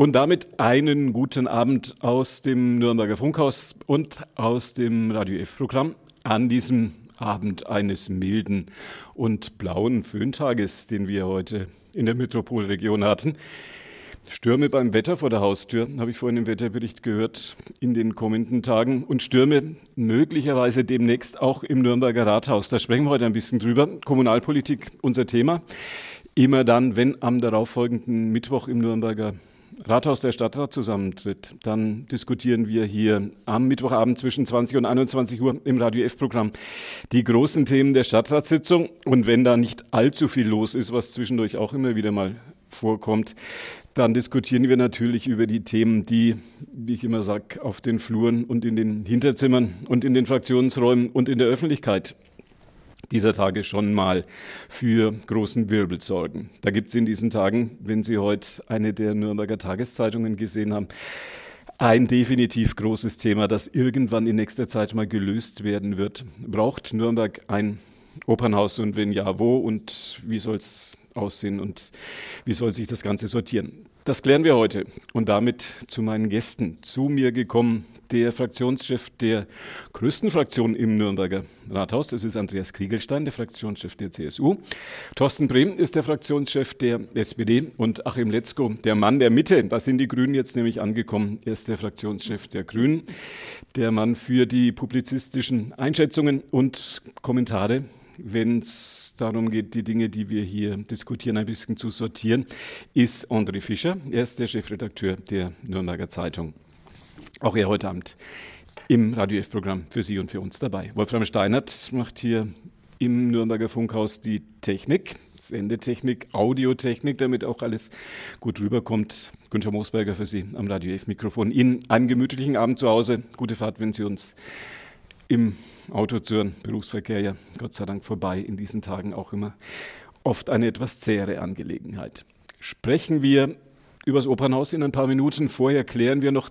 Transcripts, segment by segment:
Und damit einen guten Abend aus dem Nürnberger Funkhaus und aus dem Radio F-Programm an diesem Abend eines milden und blauen Föhntages, den wir heute in der Metropolregion hatten. Stürme beim Wetter vor der Haustür, habe ich vorhin im Wetterbericht gehört, in den kommenden Tagen. Und Stürme möglicherweise demnächst auch im Nürnberger Rathaus. Da sprechen wir heute ein bisschen drüber. Kommunalpolitik, unser Thema. Immer dann, wenn am darauffolgenden Mittwoch im Nürnberger Rathaus der Stadtrat zusammentritt, dann diskutieren wir hier am Mittwochabend zwischen 20 und 21 Uhr im Radio F-Programm die großen Themen der Stadtratssitzung. Und wenn da nicht allzu viel los ist, was zwischendurch auch immer wieder mal vorkommt, dann diskutieren wir natürlich über die Themen, die, wie ich immer sage, auf den Fluren und in den Hinterzimmern und in den Fraktionsräumen und in der Öffentlichkeit dieser Tage schon mal für großen Wirbel sorgen. Da gibt es in diesen Tagen, wenn Sie heute eine der Nürnberger Tageszeitungen gesehen haben, ein definitiv großes Thema, das irgendwann in nächster Zeit mal gelöst werden wird. Braucht Nürnberg ein Opernhaus und wenn ja, wo und wie soll es aussehen und wie soll sich das Ganze sortieren? Das klären wir heute und damit zu meinen Gästen. Zu mir gekommen der Fraktionschef der größten Fraktion im Nürnberger Rathaus. Das ist Andreas Kriegelstein, der Fraktionschef der CSU. Thorsten Brehm ist der Fraktionschef der SPD und Achim Letzko, der Mann der Mitte. Da sind die Grünen jetzt nämlich angekommen. Er ist der Fraktionschef der Grünen, der Mann für die publizistischen Einschätzungen und Kommentare wenn es darum geht, die Dinge, die wir hier diskutieren, ein bisschen zu sortieren, ist André Fischer. Er ist der Chefredakteur der Nürnberger Zeitung. Auch er heute Abend im Radio F-Programm für Sie und für uns dabei. Wolfram Steinert macht hier im Nürnberger Funkhaus die Technik, Sendetechnik, Audiotechnik, damit auch alles gut rüberkommt. Günther Moosberger für Sie am Radio F-Mikrofon. Ihnen einen gemütlichen Abend zu Hause. Gute Fahrt, wenn Sie uns im Auto zuhören. Berufsverkehr ja Gott sei Dank vorbei in diesen Tagen auch immer oft eine etwas zähere Angelegenheit. Sprechen wir übers Opernhaus in ein paar Minuten. Vorher klären wir noch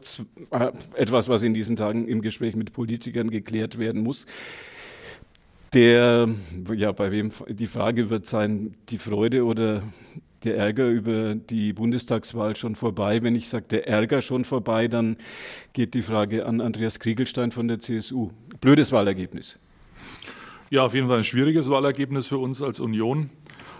äh, etwas, was in diesen Tagen im Gespräch mit Politikern geklärt werden muss. Der, ja, bei wem die Frage wird sein, die Freude oder der Ärger über die Bundestagswahl schon vorbei. Wenn ich sage, der Ärger schon vorbei, dann geht die Frage an Andreas Kriegelstein von der CSU. Blödes Wahlergebnis. Ja, auf jeden Fall ein schwieriges Wahlergebnis für uns als Union.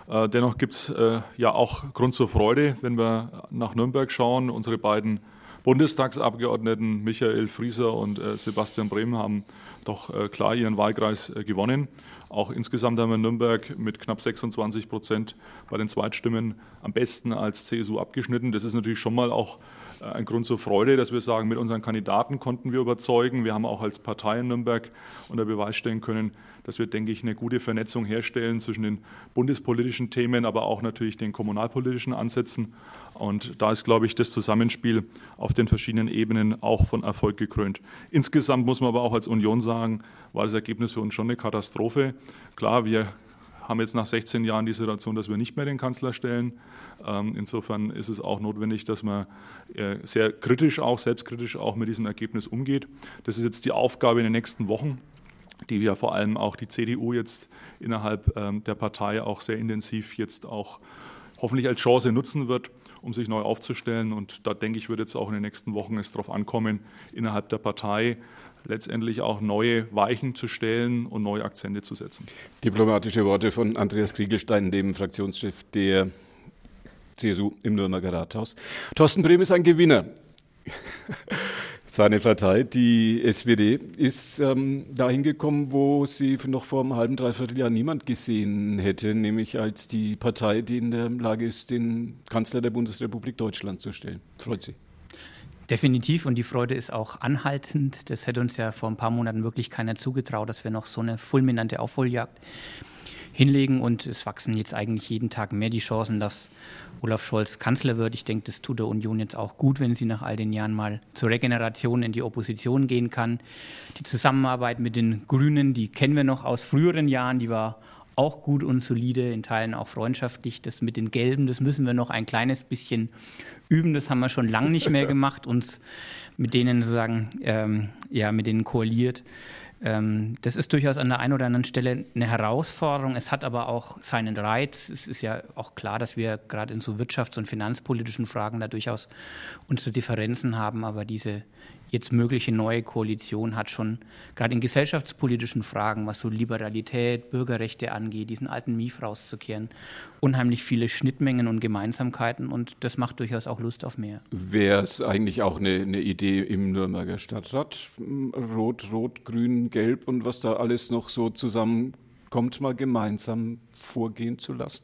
Äh, dennoch gibt es äh, ja auch Grund zur Freude, wenn wir nach Nürnberg schauen. Unsere beiden Bundestagsabgeordneten Michael Frieser und äh, Sebastian Brehm haben doch klar ihren Wahlkreis gewonnen. Auch insgesamt haben wir Nürnberg mit knapp 26 Prozent bei den Zweitstimmen am besten als CSU abgeschnitten. Das ist natürlich schon mal auch ein Grund zur Freude, dass wir sagen, mit unseren Kandidaten konnten wir überzeugen. Wir haben auch als Partei in Nürnberg unter Beweis stellen können, dass wir, denke ich, eine gute Vernetzung herstellen zwischen den bundespolitischen Themen, aber auch natürlich den kommunalpolitischen Ansätzen. Und da ist, glaube ich, das Zusammenspiel auf den verschiedenen Ebenen auch von Erfolg gekrönt. Insgesamt muss man aber auch als Union sagen, war das Ergebnis für uns schon eine Katastrophe. Klar, wir haben jetzt nach 16 Jahren die Situation, dass wir nicht mehr den Kanzler stellen. Ähm, insofern ist es auch notwendig, dass man äh, sehr kritisch auch, selbstkritisch auch mit diesem Ergebnis umgeht. Das ist jetzt die Aufgabe in den nächsten Wochen die ja vor allem auch die CDU jetzt innerhalb ähm, der Partei auch sehr intensiv jetzt auch hoffentlich als Chance nutzen wird, um sich neu aufzustellen. Und da denke ich, wird jetzt auch in den nächsten Wochen es darauf ankommen, innerhalb der Partei letztendlich auch neue Weichen zu stellen und neue Akzente zu setzen. Diplomatische Worte von Andreas Kriegelstein, dem Fraktionschef der CSU im Nürnberger Rathaus. Thorsten Brehm ist ein Gewinner. Seine Partei, die SPD, ist ähm, dahin gekommen, wo sie noch vor einem halben, dreiviertel Jahr niemand gesehen hätte, nämlich als die Partei, die in der Lage ist, den Kanzler der Bundesrepublik Deutschland zu stellen. Freut Sie? Definitiv und die Freude ist auch anhaltend. Das hätte uns ja vor ein paar Monaten wirklich keiner zugetraut, dass wir noch so eine fulminante Aufholjagd hinlegen und es wachsen jetzt eigentlich jeden Tag mehr die Chancen, dass Olaf Scholz Kanzler wird. Ich denke, das tut der Union jetzt auch gut, wenn sie nach all den Jahren mal zur Regeneration in die Opposition gehen kann. Die Zusammenarbeit mit den Grünen, die kennen wir noch aus früheren Jahren, die war auch gut und solide, in Teilen auch freundschaftlich. Das mit den Gelben, das müssen wir noch ein kleines bisschen üben. Das haben wir schon lange nicht mehr gemacht, uns mit denen sozusagen, ähm, ja, mit denen koaliert Ähm, das ist durchaus an der einen oder anderen Stelle eine Herausforderung. Es hat aber auch seinen Reiz. Es ist ja auch klar, dass wir gerade in so wirtschafts- und finanzpolitischen Fragen da durchaus unsere Differenzen haben. Aber diese jetzt mögliche neue Koalition hat schon gerade in gesellschaftspolitischen Fragen, was so Liberalität, Bürgerrechte angeht, diesen alten Mief rauszukehren, unheimlich viele Schnittmengen und Gemeinsamkeiten und das macht durchaus auch Lust auf mehr. Wäre es eigentlich auch eine, eine Idee im Nürnberger Stadtrat, Rot, Rot, Grün, Gelb und was da alles noch so zusammenkommt, mal gemeinsam vorgehen zu lassen?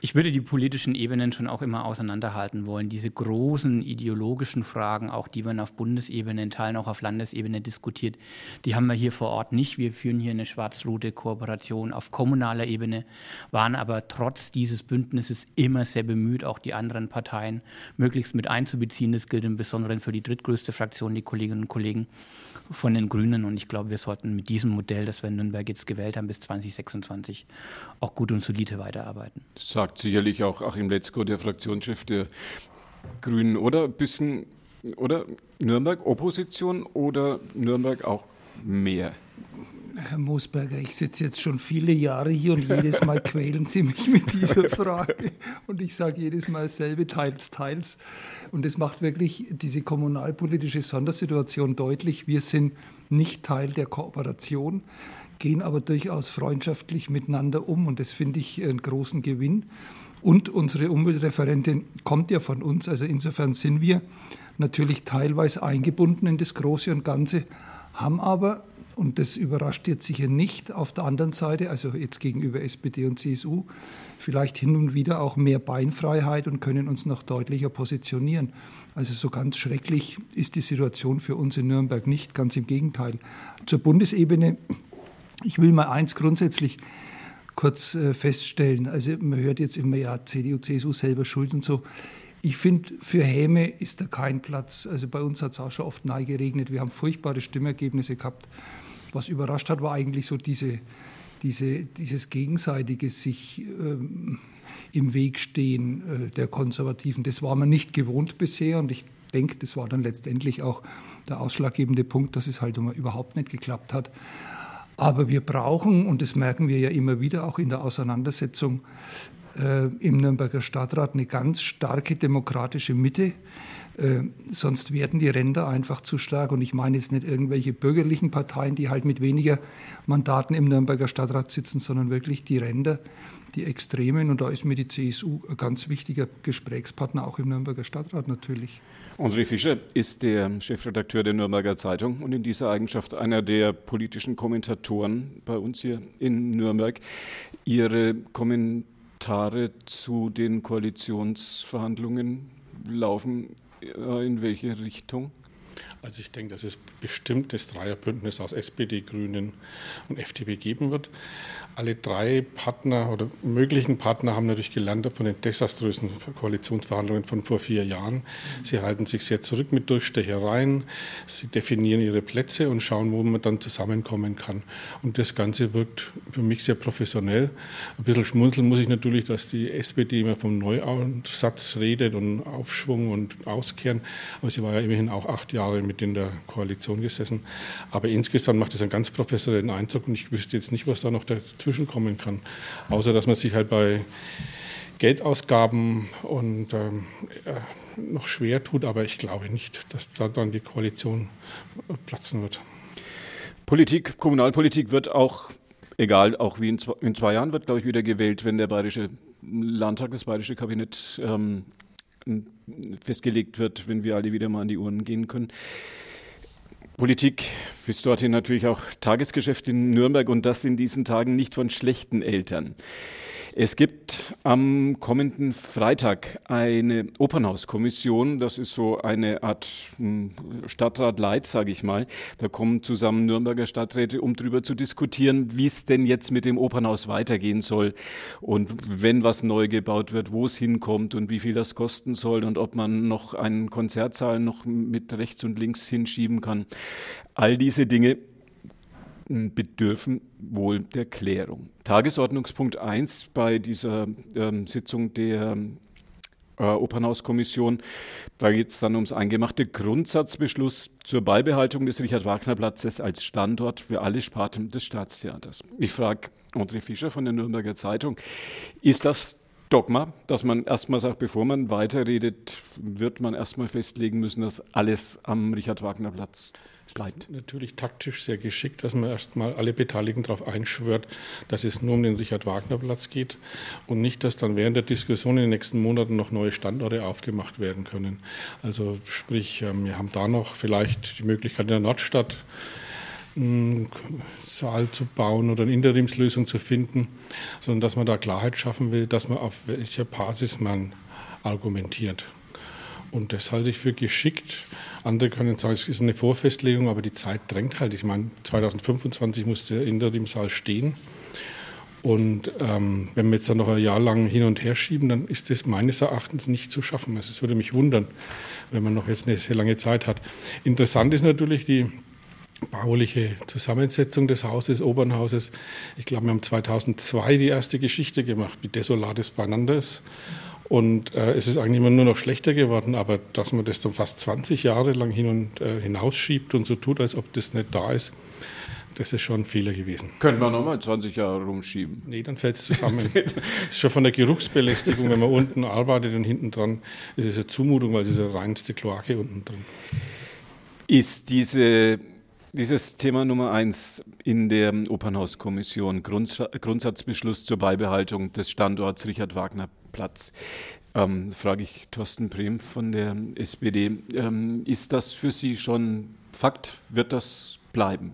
Ich würde die politischen Ebenen schon auch immer auseinanderhalten wollen. Diese großen ideologischen Fragen, auch die man auf Bundesebene, in Teilen auch auf Landesebene diskutiert, die haben wir hier vor Ort nicht. Wir führen hier eine schwarz-rote Kooperation auf kommunaler Ebene, waren aber trotz dieses Bündnisses immer sehr bemüht, auch die anderen Parteien möglichst mit einzubeziehen. Das gilt im Besonderen für die drittgrößte Fraktion, die Kolleginnen und Kollegen von den Grünen. Und ich glaube, wir sollten mit diesem Modell, das wir in Nürnberg jetzt gewählt haben, bis 2026 auch gut und solide weiterarbeiten. Sagt sagt sicherlich auch Achim Letzko, der Fraktionschef der Grünen, oder? Bisschen, oder Nürnberg Opposition oder Nürnberg auch mehr? Herr Moosberger, ich sitze jetzt schon viele Jahre hier und jedes Mal quälen Sie mich mit dieser Frage. Und ich sage jedes Mal dasselbe, teils, teils. Und es macht wirklich diese kommunalpolitische Sondersituation deutlich. Wir sind nicht Teil der Kooperation gehen aber durchaus freundschaftlich miteinander um und das finde ich einen großen Gewinn. Und unsere Umweltreferentin kommt ja von uns, also insofern sind wir natürlich teilweise eingebunden in das Große und Ganze, haben aber, und das überrascht jetzt sicher nicht, auf der anderen Seite, also jetzt gegenüber SPD und CSU, vielleicht hin und wieder auch mehr Beinfreiheit und können uns noch deutlicher positionieren. Also so ganz schrecklich ist die Situation für uns in Nürnberg nicht, ganz im Gegenteil. Zur Bundesebene ich will mal eins grundsätzlich kurz äh, feststellen. Also man hört jetzt immer, ja, CDU, CSU selber schuld und so. Ich finde, für Häme ist da kein Platz. Also bei uns hat es auch schon oft nahe geregnet. Wir haben furchtbare Stimmergebnisse gehabt. Was überrascht hat, war eigentlich so diese, diese, dieses gegenseitige sich ähm, im Weg stehen äh, der Konservativen. Das war man nicht gewohnt bisher und ich denke, das war dann letztendlich auch der ausschlaggebende Punkt, dass es halt überhaupt nicht geklappt hat. Aber wir brauchen, und das merken wir ja immer wieder auch in der Auseinandersetzung äh, im Nürnberger Stadtrat, eine ganz starke demokratische Mitte. Äh, sonst werden die Ränder einfach zu stark. Und ich meine jetzt nicht irgendwelche bürgerlichen Parteien, die halt mit weniger Mandaten im Nürnberger Stadtrat sitzen, sondern wirklich die Ränder, die Extremen. Und da ist mir die CSU ein ganz wichtiger Gesprächspartner, auch im Nürnberger Stadtrat natürlich. André Fischer ist der Chefredakteur der Nürnberger Zeitung und in dieser Eigenschaft einer der politischen Kommentatoren bei uns hier in Nürnberg. Ihre Kommentare zu den Koalitionsverhandlungen laufen in welche Richtung? Also ich denke, dass es bestimmt das Dreierbündnis aus SPD, Grünen und FDP geben wird. Alle drei Partner oder möglichen Partner haben natürlich gelernt von den desaströsen Koalitionsverhandlungen von vor vier Jahren. Sie halten sich sehr zurück mit Durchstechereien. Sie definieren ihre Plätze und schauen, wo man dann zusammenkommen kann. Und das Ganze wirkt für mich sehr professionell. Ein bisschen schmunzeln muss ich natürlich, dass die SPD immer vom Neuansatz redet und Aufschwung und Auskehren. Aber sie war ja immerhin auch acht Jahre mit in der Koalition gesessen. Aber insgesamt macht es einen ganz professionellen Eindruck und ich wüsste jetzt nicht, was da noch dazwischen kommen kann. Außer dass man sich halt bei Geldausgaben und ähm, äh, noch schwer tut, aber ich glaube nicht, dass da dann die Koalition platzen wird. Politik, Kommunalpolitik wird auch, egal, auch wie in zwei, in zwei Jahren wird, glaube ich, wieder gewählt, wenn der Bayerische Landtag, das Bayerische Kabinett ähm, festgelegt wird, wenn wir alle wieder mal an die Uhren gehen können. Politik bis dorthin natürlich auch Tagesgeschäft in Nürnberg und das in diesen Tagen nicht von schlechten Eltern. Es gibt am kommenden Freitag eine Opernhauskommission. Das ist so eine Art hm, Stadtrat Light, sage ich mal. Da kommen zusammen Nürnberger Stadträte, um darüber zu diskutieren, wie es denn jetzt mit dem Opernhaus weitergehen soll und wenn was neu gebaut wird, wo es hinkommt und wie viel das kosten soll und ob man noch einen Konzertsaal noch mit rechts und links hinschieben kann. All diese Dinge bedürfen wohl der Klärung. Tagesordnungspunkt 1 bei dieser ähm, Sitzung der äh, Opernhauskommission. Da geht es dann ums eingemachte Grundsatzbeschluss zur Beibehaltung des Richard-Wagner-Platzes als Standort für alle Sparten des Staatstheaters. Ich frage André Fischer von der Nürnberger Zeitung, ist das Dogma, dass man erstmal sagt, bevor man weiterredet, wird man erstmal festlegen müssen, dass alles am Richard-Wagner-Platz bleibt. natürlich taktisch sehr geschickt, dass man erstmal alle Beteiligten darauf einschwört, dass es nur um den Richard-Wagner-Platz geht und nicht, dass dann während der Diskussion in den nächsten Monaten noch neue Standorte aufgemacht werden können. Also sprich, ähm, wir haben da noch vielleicht die Möglichkeit in der Nordstadt einen Saal zu bauen oder eine Interimslösung zu finden, sondern dass man da Klarheit schaffen will, dass man auf welcher Basis man argumentiert. Und das halte ich für geschickt. Andere können sagen, es ist eine Vorfestlegung, aber die Zeit drängt halt. Ich meine, 2025 muss der Interimsaal stehen. Und ähm, wenn wir jetzt dann noch ein Jahr lang hin und her schieben, dann ist das meines Erachtens nicht zu schaffen. Also es würde mich wundern, wenn man noch jetzt eine sehr lange Zeit hat. Interessant ist natürlich die bauliche Zusammensetzung des Hauses, Opernhauses. Ich glaube, wir haben 2002 die erste Geschichte gemacht, wie desolat es beieinander ist. Und äh, es ist eigentlich immer nur noch schlechter geworden, aber dass man das dann fast 20 Jahre lang hin und äh, hinausschiebt und so tut, als ob das nicht da ist, das ist schon ein Fehler gewesen. Könnte man nochmal 20 Jahre rumschieben? Nee, dann fällt es zusammen. das ist schon von der Geruchsbelästigung, wenn man unten arbeitet und hinten dran, ist es eine Zumutung, weil es ist eine reinste Kloake unten drin. Ist diese dieses Thema Nummer eins in der Opernhauskommission, Grundsatzbeschluss zur Beibehaltung des Standorts Richard-Wagner-Platz. Ähm, frage ich Thorsten Brehm von der SPD. Ähm, ist das für Sie schon Fakt? Wird das bleiben?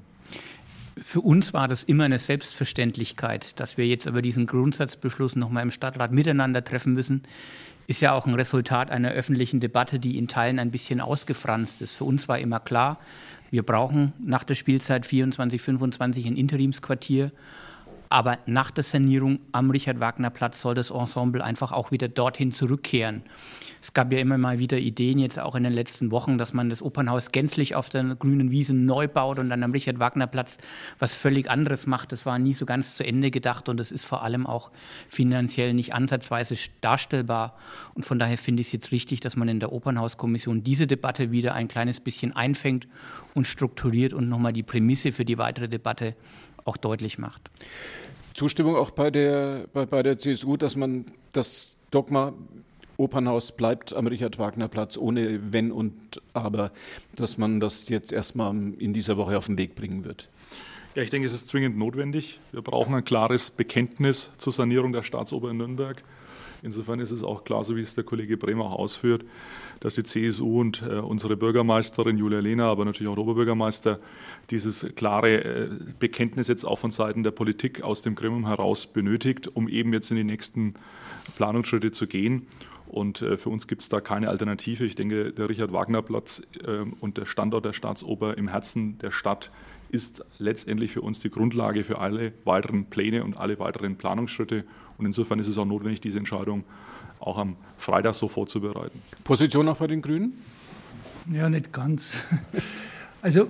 Für uns war das immer eine Selbstverständlichkeit, dass wir jetzt aber diesen Grundsatzbeschluss nochmal im Stadtrat miteinander treffen müssen. Ist ja auch ein Resultat einer öffentlichen Debatte, die in Teilen ein bisschen ausgefranst ist. Für uns war immer klar, wir brauchen nach der Spielzeit 24, 25 ein Interimsquartier. Aber nach der Sanierung am Richard-Wagner-Platz soll das Ensemble einfach auch wieder dorthin zurückkehren. Es gab ja immer mal wieder Ideen, jetzt auch in den letzten Wochen, dass man das Opernhaus gänzlich auf der grünen Wiese neu baut und dann am Richard-Wagner-Platz was völlig anderes macht. Das war nie so ganz zu Ende gedacht und das ist vor allem auch finanziell nicht ansatzweise darstellbar. Und von daher finde ich es jetzt richtig, dass man in der Opernhauskommission diese Debatte wieder ein kleines bisschen einfängt und strukturiert und nochmal die Prämisse für die weitere Debatte auch deutlich macht. Zustimmung auch bei der, bei, bei der CSU, dass man das Dogma Opernhaus bleibt am Richard-Wagner-Platz ohne Wenn und Aber, dass man das jetzt erstmal in dieser Woche auf den Weg bringen wird? Ja, ich denke, es ist zwingend notwendig. Wir brauchen ein klares Bekenntnis zur Sanierung der Staatsoper in Nürnberg. Insofern ist es auch klar, so wie es der Kollege Bremer auch ausführt, dass die CSU und äh, unsere Bürgermeisterin Julia Lehner, aber natürlich auch der Oberbürgermeister, dieses klare äh, Bekenntnis jetzt auch von Seiten der Politik aus dem Gremium heraus benötigt, um eben jetzt in die nächsten Planungsschritte zu gehen. Und äh, für uns gibt es da keine Alternative. Ich denke, der Richard-Wagner-Platz äh, und der Standort der Staatsoper im Herzen der Stadt ist letztendlich für uns die Grundlage für alle weiteren Pläne und alle weiteren Planungsschritte. Und insofern ist es auch notwendig, diese Entscheidung auch am Freitag so vorzubereiten. Position auch bei den Grünen? Ja, nicht ganz. Also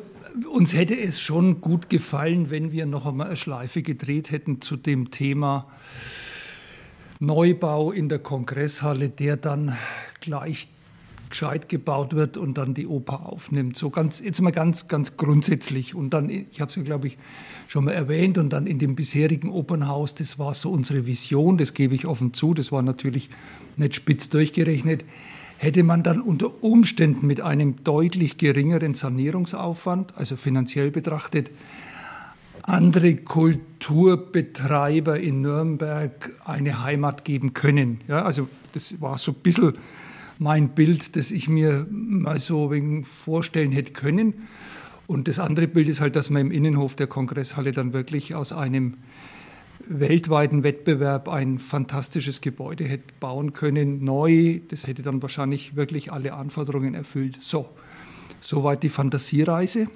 uns hätte es schon gut gefallen, wenn wir noch einmal eine Schleife gedreht hätten zu dem Thema Neubau in der Kongresshalle, der dann gleich gescheit gebaut wird und dann die Oper aufnimmt. So ganz, jetzt mal ganz, ganz grundsätzlich. Und dann, ich habe es ja, glaube ich, schon mal erwähnt, und dann in dem bisherigen Opernhaus, das war so unsere Vision, das gebe ich offen zu, das war natürlich nicht spitz durchgerechnet, hätte man dann unter Umständen mit einem deutlich geringeren Sanierungsaufwand, also finanziell betrachtet, andere Kulturbetreiber in Nürnberg eine Heimat geben können. Ja, also das war so ein bisschen mein Bild, das ich mir mal so wegen vorstellen hätte können. Und das andere Bild ist halt, dass man im Innenhof der Kongresshalle dann wirklich aus einem weltweiten Wettbewerb ein fantastisches Gebäude hätte bauen können, neu. Das hätte dann wahrscheinlich wirklich alle Anforderungen erfüllt. So, soweit die Fantasiereise.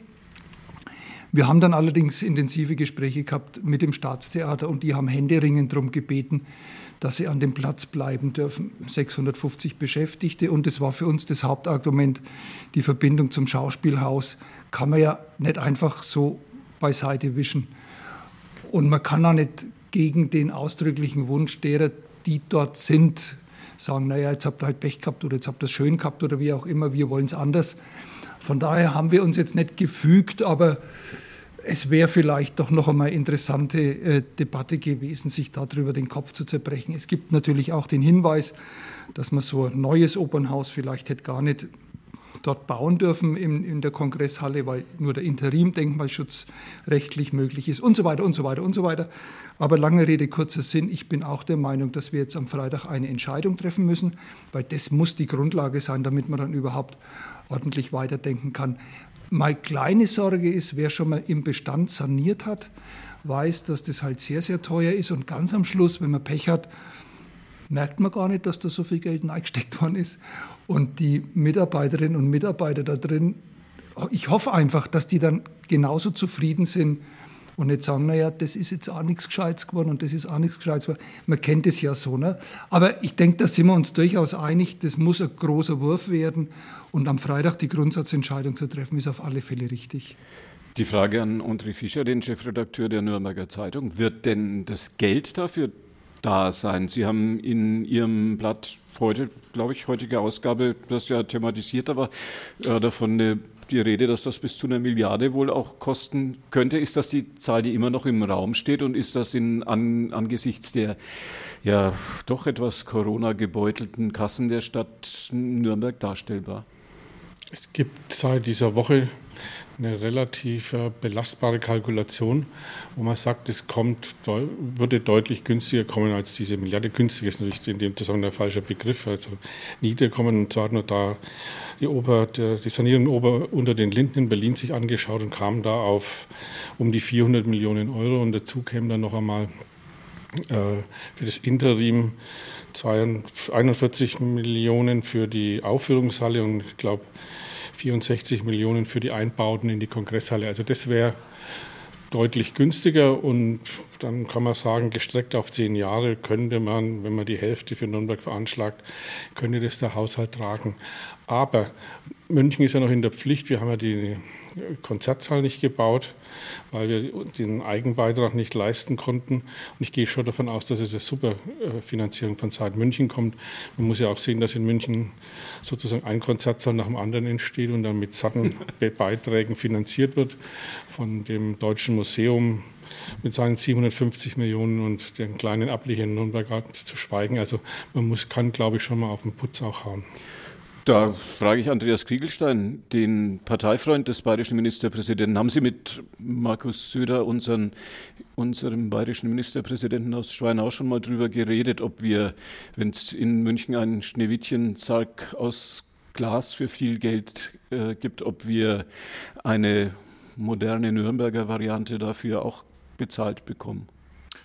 Wir haben dann allerdings intensive Gespräche gehabt mit dem Staatstheater und die haben händeringend darum gebeten, dass sie an dem Platz bleiben dürfen. 650 Beschäftigte und es war für uns das Hauptargument, die Verbindung zum Schauspielhaus kann man ja nicht einfach so beiseite wischen. Und man kann auch nicht gegen den ausdrücklichen Wunsch derer, die dort sind, sagen, naja, jetzt habt ihr halt Pech gehabt oder jetzt habt ihr es schön gehabt oder wie auch immer, wir wollen es anders. Von daher haben wir uns jetzt nicht gefügt, aber es wäre vielleicht doch noch einmal interessante äh, Debatte gewesen, sich darüber den Kopf zu zerbrechen. Es gibt natürlich auch den Hinweis, dass man so ein neues Opernhaus vielleicht hätte gar nicht dort bauen dürfen in, in der Kongresshalle, weil nur der Interim-Denkmalschutz rechtlich möglich ist und so weiter und so weiter und so weiter. Aber lange Rede, kurzer Sinn, ich bin auch der Meinung, dass wir jetzt am Freitag eine Entscheidung treffen müssen, weil das muss die Grundlage sein, damit man dann überhaupt ordentlich weiterdenken kann. Meine kleine Sorge ist, wer schon mal im Bestand saniert hat, weiß, dass das halt sehr, sehr teuer ist und ganz am Schluss, wenn man Pech hat, merkt man gar nicht, dass da so viel Geld eingesteckt worden ist. Und die Mitarbeiterinnen und Mitarbeiter da drin, ich hoffe einfach, dass die dann genauso zufrieden sind und nicht sagen, naja, das ist jetzt auch nichts Gescheites geworden und das ist auch nichts Gescheites geworden. Man kennt es ja so. Ne? Aber ich denke, da sind wir uns durchaus einig, das muss ein großer Wurf werden. Und am Freitag die Grundsatzentscheidung zu treffen, ist auf alle Fälle richtig. Die Frage an André Fischer, den Chefredakteur der Nürnberger Zeitung. Wird denn das Geld dafür da sein. Sie haben in Ihrem Blatt heute, glaube ich, heutige Ausgabe, das ja thematisiert, aber äh, davon eine, die Rede, dass das bis zu einer Milliarde wohl auch kosten könnte. Ist das die Zahl, die immer noch im Raum steht und ist das in, an, angesichts der ja doch etwas Corona-gebeutelten Kassen der Stadt Nürnberg darstellbar? Es gibt seit dieser Woche eine relativ äh, belastbare Kalkulation, wo man sagt, es kommt, würde deutlich günstiger kommen als diese Milliarde. Günstig ist natürlich in dem Zusammenhang der falsche Begriff, also niedriger kommen. Und zwar nur da die, Ober, die Sanierung Ober unter den Linden in Berlin sich angeschaut und kam da auf um die 400 Millionen Euro. Und dazu kämen dann noch einmal äh, für das Interim 41 Millionen für die Aufführungshalle und ich glaube 64 Millionen für die Einbauten in die Kongresshalle. Also das wäre deutlich günstiger und dann kann man sagen, gestreckt auf zehn Jahre könnte man, wenn man die Hälfte für Nürnberg veranschlagt, könnte das der Haushalt tragen. Aber München ist ja noch in der Pflicht. Wir haben ja die Konzertsaal nicht gebaut, weil wir den Eigenbeitrag nicht leisten konnten. Und ich gehe schon davon aus, dass es eine super äh, Finanzierung von Seiten München kommt. Man muss ja auch sehen, dass in München sozusagen ein Konzertsaal nach dem anderen entsteht und dann mit satten Beiträgen finanziert wird von dem Deutschen Museum mit seinen 750 Millionen und den kleinen Ableger in Nürnberg zu schweigen. Also man muss, kann, glaube ich, schon mal auf den Putz auch hauen. Da frage ich Andreas Kriegelstein, den Parteifreund des bayerischen Ministerpräsidenten. Haben Sie mit Markus Söder, unseren, unserem bayerischen Ministerpräsidenten aus Schweinau, schon mal darüber geredet, ob wir, wenn es in München einen Schneewittchen-Sarg aus Glas für viel Geld äh, gibt, ob wir eine moderne Nürnberger Variante dafür auch bezahlt bekommen?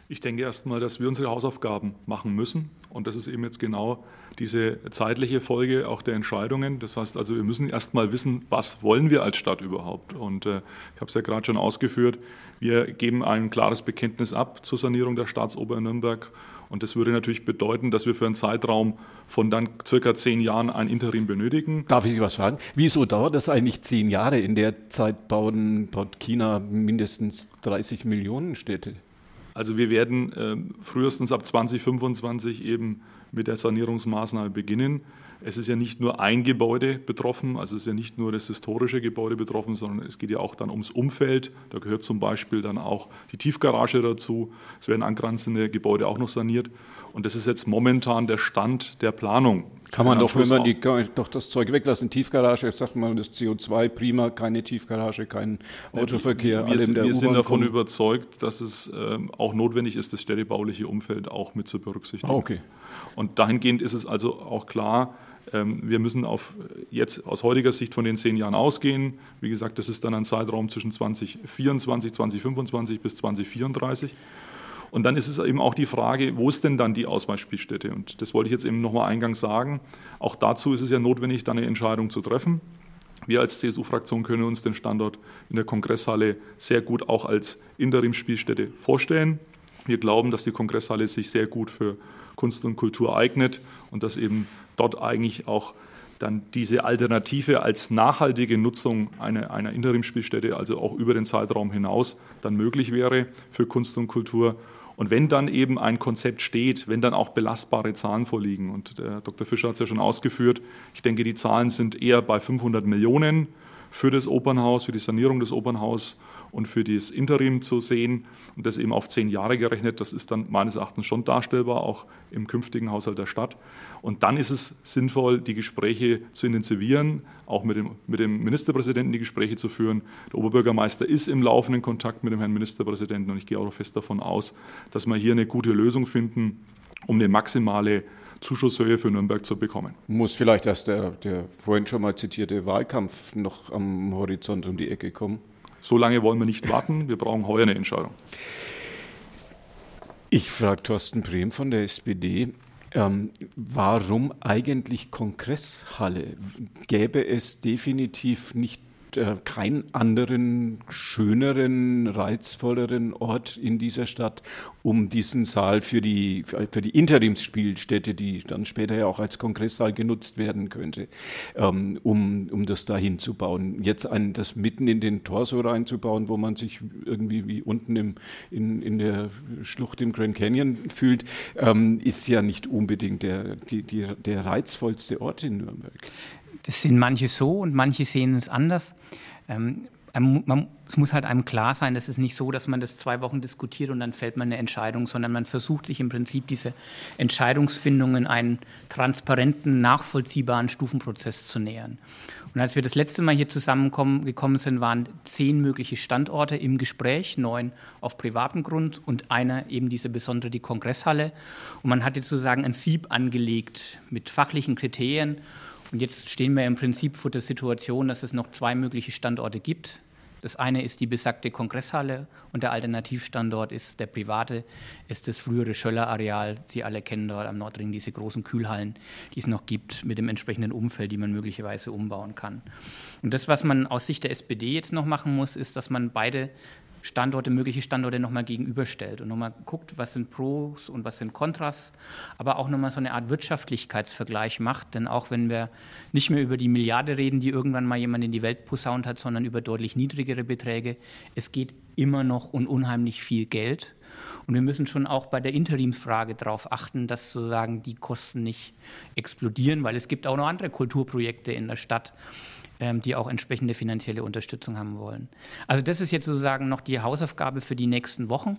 Ich denke erstmal, dass wir unsere Hausaufgaben machen müssen. Und das ist eben jetzt genau diese zeitliche Folge auch der Entscheidungen. Das heißt also, wir müssen erstmal wissen, was wollen wir als Stadt überhaupt. Und äh, ich habe es ja gerade schon ausgeführt, wir geben ein klares Bekenntnis ab zur Sanierung der Staatsoper in Nürnberg. Und das würde natürlich bedeuten, dass wir für einen Zeitraum von dann circa zehn Jahren ein Interim benötigen. Darf ich was fragen? Wieso dauert das eigentlich zehn Jahre? In der Zeit bauen, baut China mindestens 30 Millionen Städte. Also wir werden äh, frühestens ab 2025 eben mit der Sanierungsmaßnahme beginnen. Es ist ja nicht nur ein Gebäude betroffen, also es ist ja nicht nur das historische Gebäude betroffen, sondern es geht ja auch dann ums Umfeld. Da gehört zum Beispiel dann auch die Tiefgarage dazu. Es werden angrenzende Gebäude auch noch saniert. Und das ist jetzt momentan der Stand der Planung. Kann man doch, wenn man die, doch das Zeug weglassen, Tiefgarage, sagt man das CO2 prima, keine Tiefgarage, kein Autoverkehr. Wir, wir, wir sind davon kommen. überzeugt, dass es ähm, auch notwendig ist, das städtebauliche Umfeld auch mit zu berücksichtigen. Ah, okay. Und dahingehend ist es also auch klar, wir müssen auf jetzt aus heutiger Sicht von den zehn Jahren ausgehen. Wie gesagt, das ist dann ein Zeitraum zwischen 2024, 2025 bis 2034. Und dann ist es eben auch die Frage, wo ist denn dann die Ausweichspielstätte? Und das wollte ich jetzt eben nochmal eingangs sagen. Auch dazu ist es ja notwendig, dann eine Entscheidung zu treffen. Wir als CSU-Fraktion können uns den Standort in der Kongresshalle sehr gut auch als Interimsspielstätte vorstellen. Wir glauben, dass die Kongresshalle sich sehr gut für Kunst und Kultur eignet und dass eben dort eigentlich auch dann diese Alternative als nachhaltige Nutzung einer, einer Interimsspielstätte, also auch über den Zeitraum hinaus, dann möglich wäre für Kunst und Kultur. Und wenn dann eben ein Konzept steht, wenn dann auch belastbare Zahlen vorliegen, und der Dr. Fischer hat es ja schon ausgeführt, ich denke, die Zahlen sind eher bei 500 Millionen für das Opernhaus, für die Sanierung des Opernhauses und für das Interim zu sehen und das eben auf zehn Jahre gerechnet. Das ist dann meines Erachtens schon darstellbar, auch im künftigen Haushalt der Stadt. Und dann ist es sinnvoll, die Gespräche zu intensivieren, auch mit dem, mit dem Ministerpräsidenten die Gespräche zu führen. Der Oberbürgermeister ist im laufenden Kontakt mit dem Herrn Ministerpräsidenten und ich gehe auch fest davon aus, dass wir hier eine gute Lösung finden, um eine maximale Zuschusshöhe für Nürnberg zu bekommen. Muss vielleicht erst der, der vorhin schon mal zitierte Wahlkampf noch am Horizont um die Ecke kommen? So lange wollen wir nicht warten. Wir brauchen heuer eine Entscheidung. Ich frage Thorsten Brehm von der SPD. Ähm, warum eigentlich Kongresshalle? Gäbe es definitiv nicht äh, keinen anderen schöneren, reizvolleren Ort in dieser Stadt, um diesen Saal für die, für die Interimsspielstätte, die dann später ja auch als Kongresssaal genutzt werden könnte, ähm, um, um das da hinzubauen. Jetzt ein, das mitten in den Torso reinzubauen, wo man sich irgendwie wie unten im, in, in der Schlucht im Grand Canyon fühlt, ähm, ist ja nicht unbedingt der, die, die, der reizvollste Ort in Nürnberg. Das sehen manche so und manche sehen es anders. Ähm, man, es muss halt einem klar sein, dass es nicht so, dass man das zwei Wochen diskutiert und dann fällt man eine Entscheidung, sondern man versucht sich im Prinzip diese Entscheidungsfindung in einen transparenten, nachvollziehbaren Stufenprozess zu nähern. Und als wir das letzte Mal hier zusammengekommen sind, waren zehn mögliche Standorte im Gespräch, neun auf privatem Grund und einer eben diese besondere, die Kongresshalle. Und man hatte sozusagen ein Sieb angelegt mit fachlichen Kriterien und jetzt stehen wir im Prinzip vor der Situation, dass es noch zwei mögliche Standorte gibt. Das eine ist die besagte Kongresshalle und der Alternativstandort ist der private, ist das frühere Schöller-Areal. Sie alle kennen dort am Nordring diese großen Kühlhallen, die es noch gibt, mit dem entsprechenden Umfeld, die man möglicherweise umbauen kann. Und das, was man aus Sicht der SPD jetzt noch machen muss, ist, dass man beide Standorte, mögliche Standorte nochmal gegenüberstellt und nochmal guckt, was sind Pros und was sind Kontras, aber auch nochmal so eine Art Wirtschaftlichkeitsvergleich macht. Denn auch wenn wir nicht mehr über die Milliarde reden, die irgendwann mal jemand in die Welt posaunt hat, sondern über deutlich niedrigere Beträge, es geht immer noch um unheimlich viel Geld. Und wir müssen schon auch bei der Interimsfrage darauf achten, dass sozusagen die Kosten nicht explodieren, weil es gibt auch noch andere Kulturprojekte in der Stadt die auch entsprechende finanzielle Unterstützung haben wollen. Also das ist jetzt sozusagen noch die Hausaufgabe für die nächsten Wochen,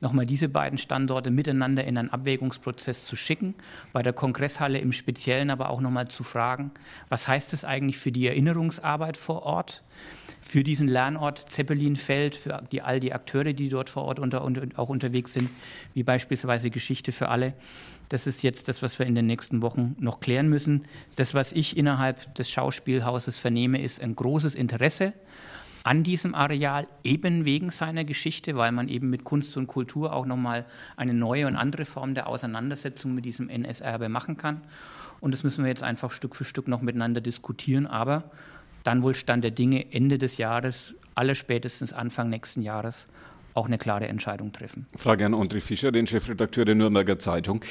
nochmal diese beiden Standorte miteinander in einen Abwägungsprozess zu schicken, bei der Kongresshalle im Speziellen aber auch nochmal zu fragen, was heißt das eigentlich für die Erinnerungsarbeit vor Ort? Für diesen Lernort Zeppelinfeld, für die, all die Akteure, die dort vor Ort unter, und auch unterwegs sind, wie beispielsweise Geschichte für alle. Das ist jetzt das, was wir in den nächsten Wochen noch klären müssen. Das, was ich innerhalb des Schauspielhauses vernehme, ist ein großes Interesse an diesem Areal, eben wegen seiner Geschichte, weil man eben mit Kunst und Kultur auch nochmal eine neue und andere Form der Auseinandersetzung mit diesem NS-Erbe machen kann. Und das müssen wir jetzt einfach Stück für Stück noch miteinander diskutieren. Aber dann wohl Stand der Dinge Ende des Jahres, aller spätestens Anfang nächsten Jahres auch eine klare Entscheidung treffen. Frage an André Fischer, den Chefredakteur der Nürnberger Zeitung.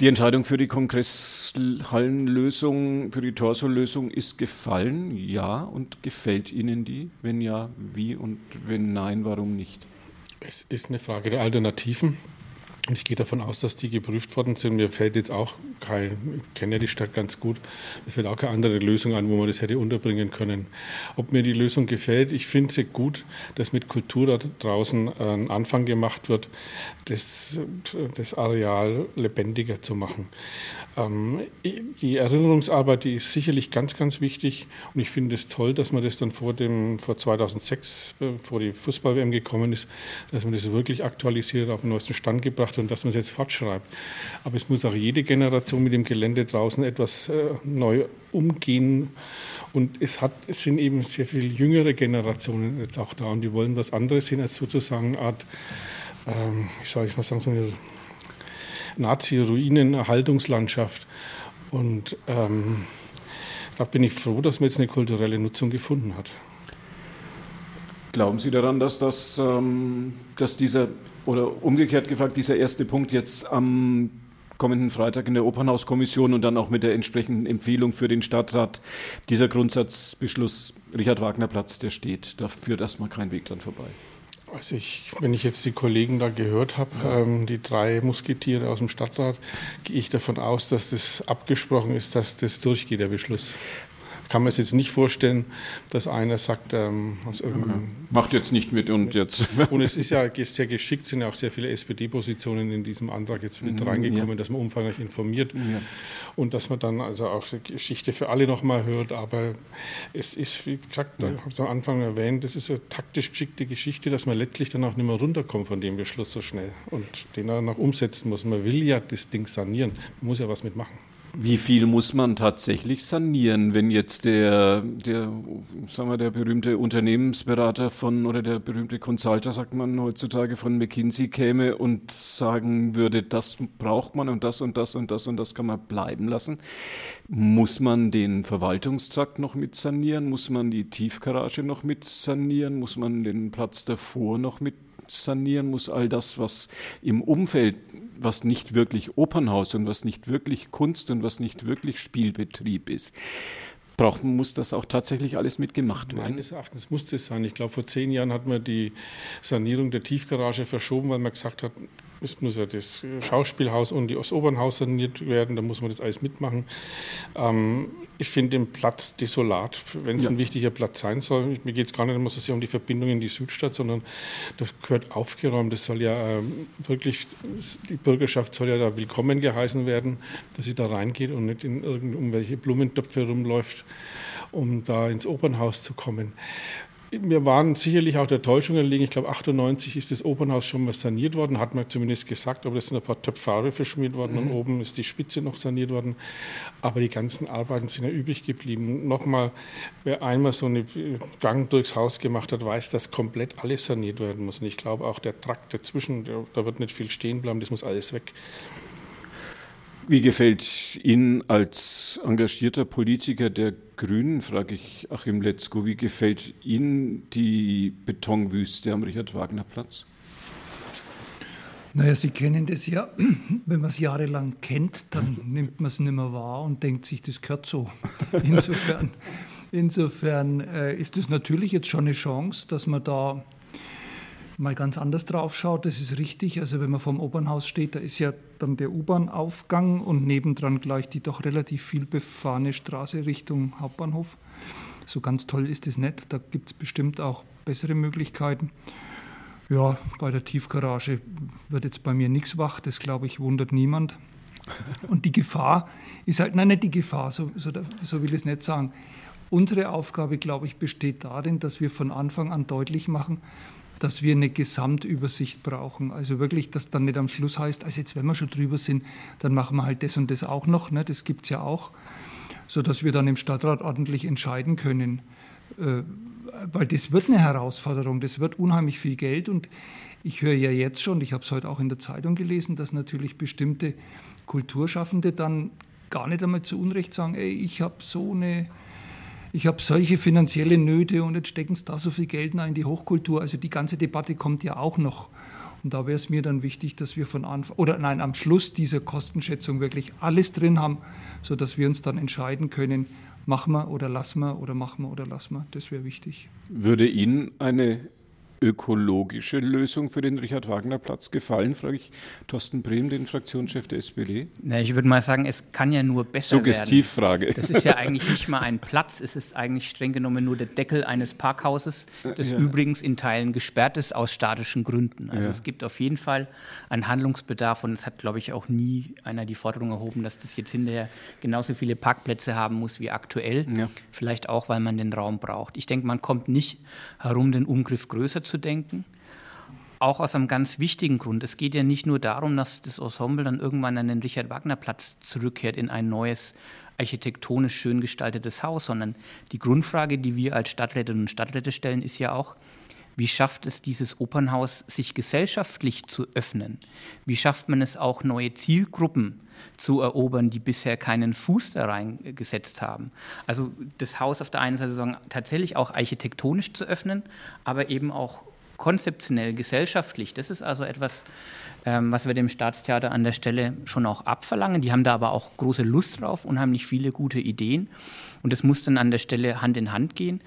Die Entscheidung für die Kongresshallenlösung, für die Torso-Lösung ist gefallen, ja. Und gefällt Ihnen die? Wenn ja, wie? Und wenn nein, warum nicht? Es ist eine Frage der Alternativen. Ich gehe davon aus, dass die geprüft worden sind. Mir fällt jetzt auch kein, ich kenne ja die Stadt ganz gut, mir fällt auch keine andere Lösung an, wo man das hätte unterbringen können. Ob mir die Lösung gefällt, ich finde sie gut, dass mit Kultur da draußen ein Anfang gemacht wird, das, das Areal lebendiger zu machen. Ähm, die Erinnerungsarbeit, die ist sicherlich ganz, ganz wichtig und ich finde es toll, dass man das dann vor, dem, vor 2006, bevor äh, die Fußball-WM gekommen ist, dass man das wirklich aktualisiert, auf den neuesten Stand gebracht hat und dass man es jetzt fortschreibt. Aber es muss auch jede Generation mit dem Gelände draußen etwas äh, neu umgehen. Und es, hat, es sind eben sehr viel jüngere Generationen jetzt auch da und die wollen was anderes sehen als sozusagen eine Art, ähm, ich sage ich mal sagen, so eine Nazi-Ruinen-Erhaltungslandschaft. Und ähm, da bin ich froh, dass man jetzt eine kulturelle Nutzung gefunden hat. Glauben Sie daran, dass, das, ähm, dass dieser, oder umgekehrt gefragt, dieser erste Punkt jetzt am kommenden Freitag in der Opernhauskommission und dann auch mit der entsprechenden Empfehlung für den Stadtrat, dieser Grundsatzbeschluss Richard Wagner Platz, der steht, da führt erstmal kein Weg dann vorbei. Also ich, wenn ich jetzt die Kollegen da gehört habe, ähm, die drei Musketiere aus dem Stadtrat, gehe ich davon aus, dass das abgesprochen ist, dass das durchgeht, der Beschluss kann man sich jetzt nicht vorstellen, dass einer sagt, ähm, aus macht jetzt nicht mit und jetzt. und es ist ja sehr geschickt, sind ja auch sehr viele SPD-Positionen in diesem Antrag jetzt mit mhm, reingekommen, ja. dass man umfangreich informiert ja. und dass man dann also auch die Geschichte für alle nochmal hört. Aber es ist, wie gesagt, ja. ich habe es am Anfang erwähnt, das ist eine taktisch geschickte Geschichte, dass man letztlich dann auch nicht mehr runterkommt von dem Beschluss so schnell und den er noch umsetzen muss. Man will ja das Ding sanieren, man muss ja was mitmachen. Wie viel muss man tatsächlich sanieren, wenn jetzt der, der, sagen wir, der berühmte Unternehmensberater von oder der berühmte Consulter, sagt man heutzutage, von McKinsey käme und sagen würde, das braucht man und das und das und das und das kann man bleiben lassen? Muss man den Verwaltungstrakt noch mit sanieren? Muss man die Tiefgarage noch mit sanieren? Muss man den Platz davor noch mit sanieren? Muss all das, was im Umfeld was nicht wirklich Opernhaus und was nicht wirklich Kunst und was nicht wirklich Spielbetrieb ist. Braucht, muss das auch tatsächlich alles mitgemacht werden? Meines Erachtens muss das sein. Ich glaube, vor zehn Jahren hat man die Sanierung der Tiefgarage verschoben, weil man gesagt hat, es muss ja das Schauspielhaus und das Opernhaus saniert werden, da muss man das alles mitmachen. Ähm, ich finde den Platz desolat, wenn es ja. ein wichtiger Platz sein soll. Mir geht es gar nicht immer so sehr um die Verbindung in die Südstadt, sondern das gehört aufgeräumt. Das soll ja ähm, wirklich, die Bürgerschaft soll ja da willkommen geheißen werden, dass sie da reingeht und nicht in irgendwelche Blumentöpfe rumläuft, um da ins Opernhaus zu kommen. Wir waren sicherlich auch der Täuschung erlegen. Ich glaube, 98 ist das Opernhaus schon mal saniert worden, hat man zumindest gesagt, aber es sind ein paar Töpfe Farbe verschmiert worden mhm. und oben ist die Spitze noch saniert worden. Aber die ganzen Arbeiten sind ja übrig geblieben. Nochmal, wer einmal so einen Gang durchs Haus gemacht hat, weiß, dass komplett alles saniert werden muss. Und ich glaube auch der Trakt dazwischen, da wird nicht viel stehen bleiben, das muss alles weg. Wie gefällt Ihnen als engagierter Politiker der Grünen, frage ich Achim Letzko, wie gefällt Ihnen die Betonwüste am Richard-Wagner-Platz? Naja, Sie kennen das ja. Wenn man es jahrelang kennt, dann nimmt man es nicht mehr wahr und denkt sich, das gehört so. Insofern, insofern äh, ist es natürlich jetzt schon eine Chance, dass man da mal ganz anders drauf schaut, das ist richtig. Also wenn man vom Opernhaus steht, da ist ja dann der U-Bahn-Aufgang und nebendran gleich die doch relativ viel befahrene Straße Richtung Hauptbahnhof. So ganz toll ist es nicht. Da gibt es bestimmt auch bessere Möglichkeiten. Ja, bei der Tiefgarage wird jetzt bei mir nichts wach. Das glaube ich wundert niemand. Und die Gefahr ist halt, nein, nicht die Gefahr, so, so, so will ich es nicht sagen. Unsere Aufgabe, glaube ich, besteht darin, dass wir von Anfang an deutlich machen, dass wir eine Gesamtübersicht brauchen. Also wirklich, dass dann nicht am Schluss heißt, also jetzt, wenn wir schon drüber sind, dann machen wir halt das und das auch noch. Ne? Das gibt es ja auch, sodass wir dann im Stadtrat ordentlich entscheiden können. Äh, weil das wird eine Herausforderung, das wird unheimlich viel Geld und ich höre ja jetzt schon, ich habe es heute auch in der Zeitung gelesen, dass natürlich bestimmte Kulturschaffende dann gar nicht einmal zu Unrecht sagen, ey, ich habe so eine ich habe solche finanzielle Nöte und jetzt stecken sie da so viel Geld in die Hochkultur. Also die ganze Debatte kommt ja auch noch. Und da wäre es mir dann wichtig, dass wir von Anfang oder nein, am Schluss dieser Kostenschätzung wirklich alles drin haben, sodass wir uns dann entscheiden können, machen wir oder lassen wir oder machen wir oder lassen wir. Das wäre wichtig. Würde Ihnen eine ökologische Lösung für den Richard-Wagner-Platz gefallen, frage ich Thorsten Brehm, den Fraktionschef der SPD. Na, ich würde mal sagen, es kann ja nur besser Suggestivfrage. werden. Das ist ja eigentlich nicht mal ein Platz, es ist eigentlich streng genommen nur der Deckel eines Parkhauses, das ja. übrigens in Teilen gesperrt ist aus statischen Gründen. Also ja. es gibt auf jeden Fall einen Handlungsbedarf und es hat, glaube ich, auch nie einer die Forderung erhoben, dass das jetzt hinterher genauso viele Parkplätze haben muss wie aktuell. Ja. Vielleicht auch, weil man den Raum braucht. Ich denke, man kommt nicht herum, den Umgriff größer zu zu denken. Auch aus einem ganz wichtigen Grund. Es geht ja nicht nur darum, dass das Ensemble dann irgendwann an den Richard-Wagner-Platz zurückkehrt in ein neues, architektonisch schön gestaltetes Haus, sondern die Grundfrage, die wir als Stadträtinnen und Stadträte stellen, ist ja auch, wie schafft es dieses Opernhaus, sich gesellschaftlich zu öffnen? Wie schafft man es auch, neue Zielgruppen zu erobern, die bisher keinen Fuß da reingesetzt haben? Also das Haus auf der einen Seite sagen, tatsächlich auch architektonisch zu öffnen, aber eben auch konzeptionell, gesellschaftlich. Das ist also etwas, ähm, was wir dem Staatstheater an der Stelle schon auch abverlangen. Die haben da aber auch große Lust drauf, unheimlich viele gute Ideen. Und das muss dann an der Stelle Hand in Hand gehen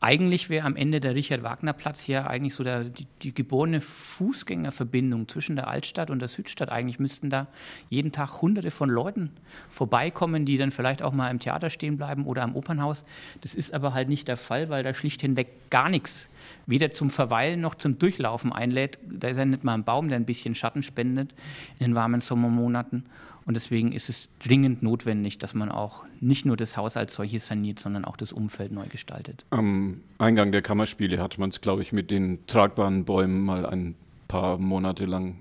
eigentlich wäre am Ende der Richard-Wagner-Platz ja eigentlich so der, die, die, geborene Fußgängerverbindung zwischen der Altstadt und der Südstadt. Eigentlich müssten da jeden Tag hunderte von Leuten vorbeikommen, die dann vielleicht auch mal im Theater stehen bleiben oder am Opernhaus. Das ist aber halt nicht der Fall, weil da schlicht hinweg gar nichts weder zum Verweilen noch zum Durchlaufen einlädt. Da ist ja nicht mal ein Baum, der ein bisschen Schatten spendet in den warmen Sommermonaten. Und deswegen ist es dringend notwendig, dass man auch nicht nur das Haus als solches saniert, sondern auch das Umfeld neu gestaltet. Am Eingang der Kammerspiele hat man es, glaube ich, mit den tragbaren Bäumen mal ein paar Monate lang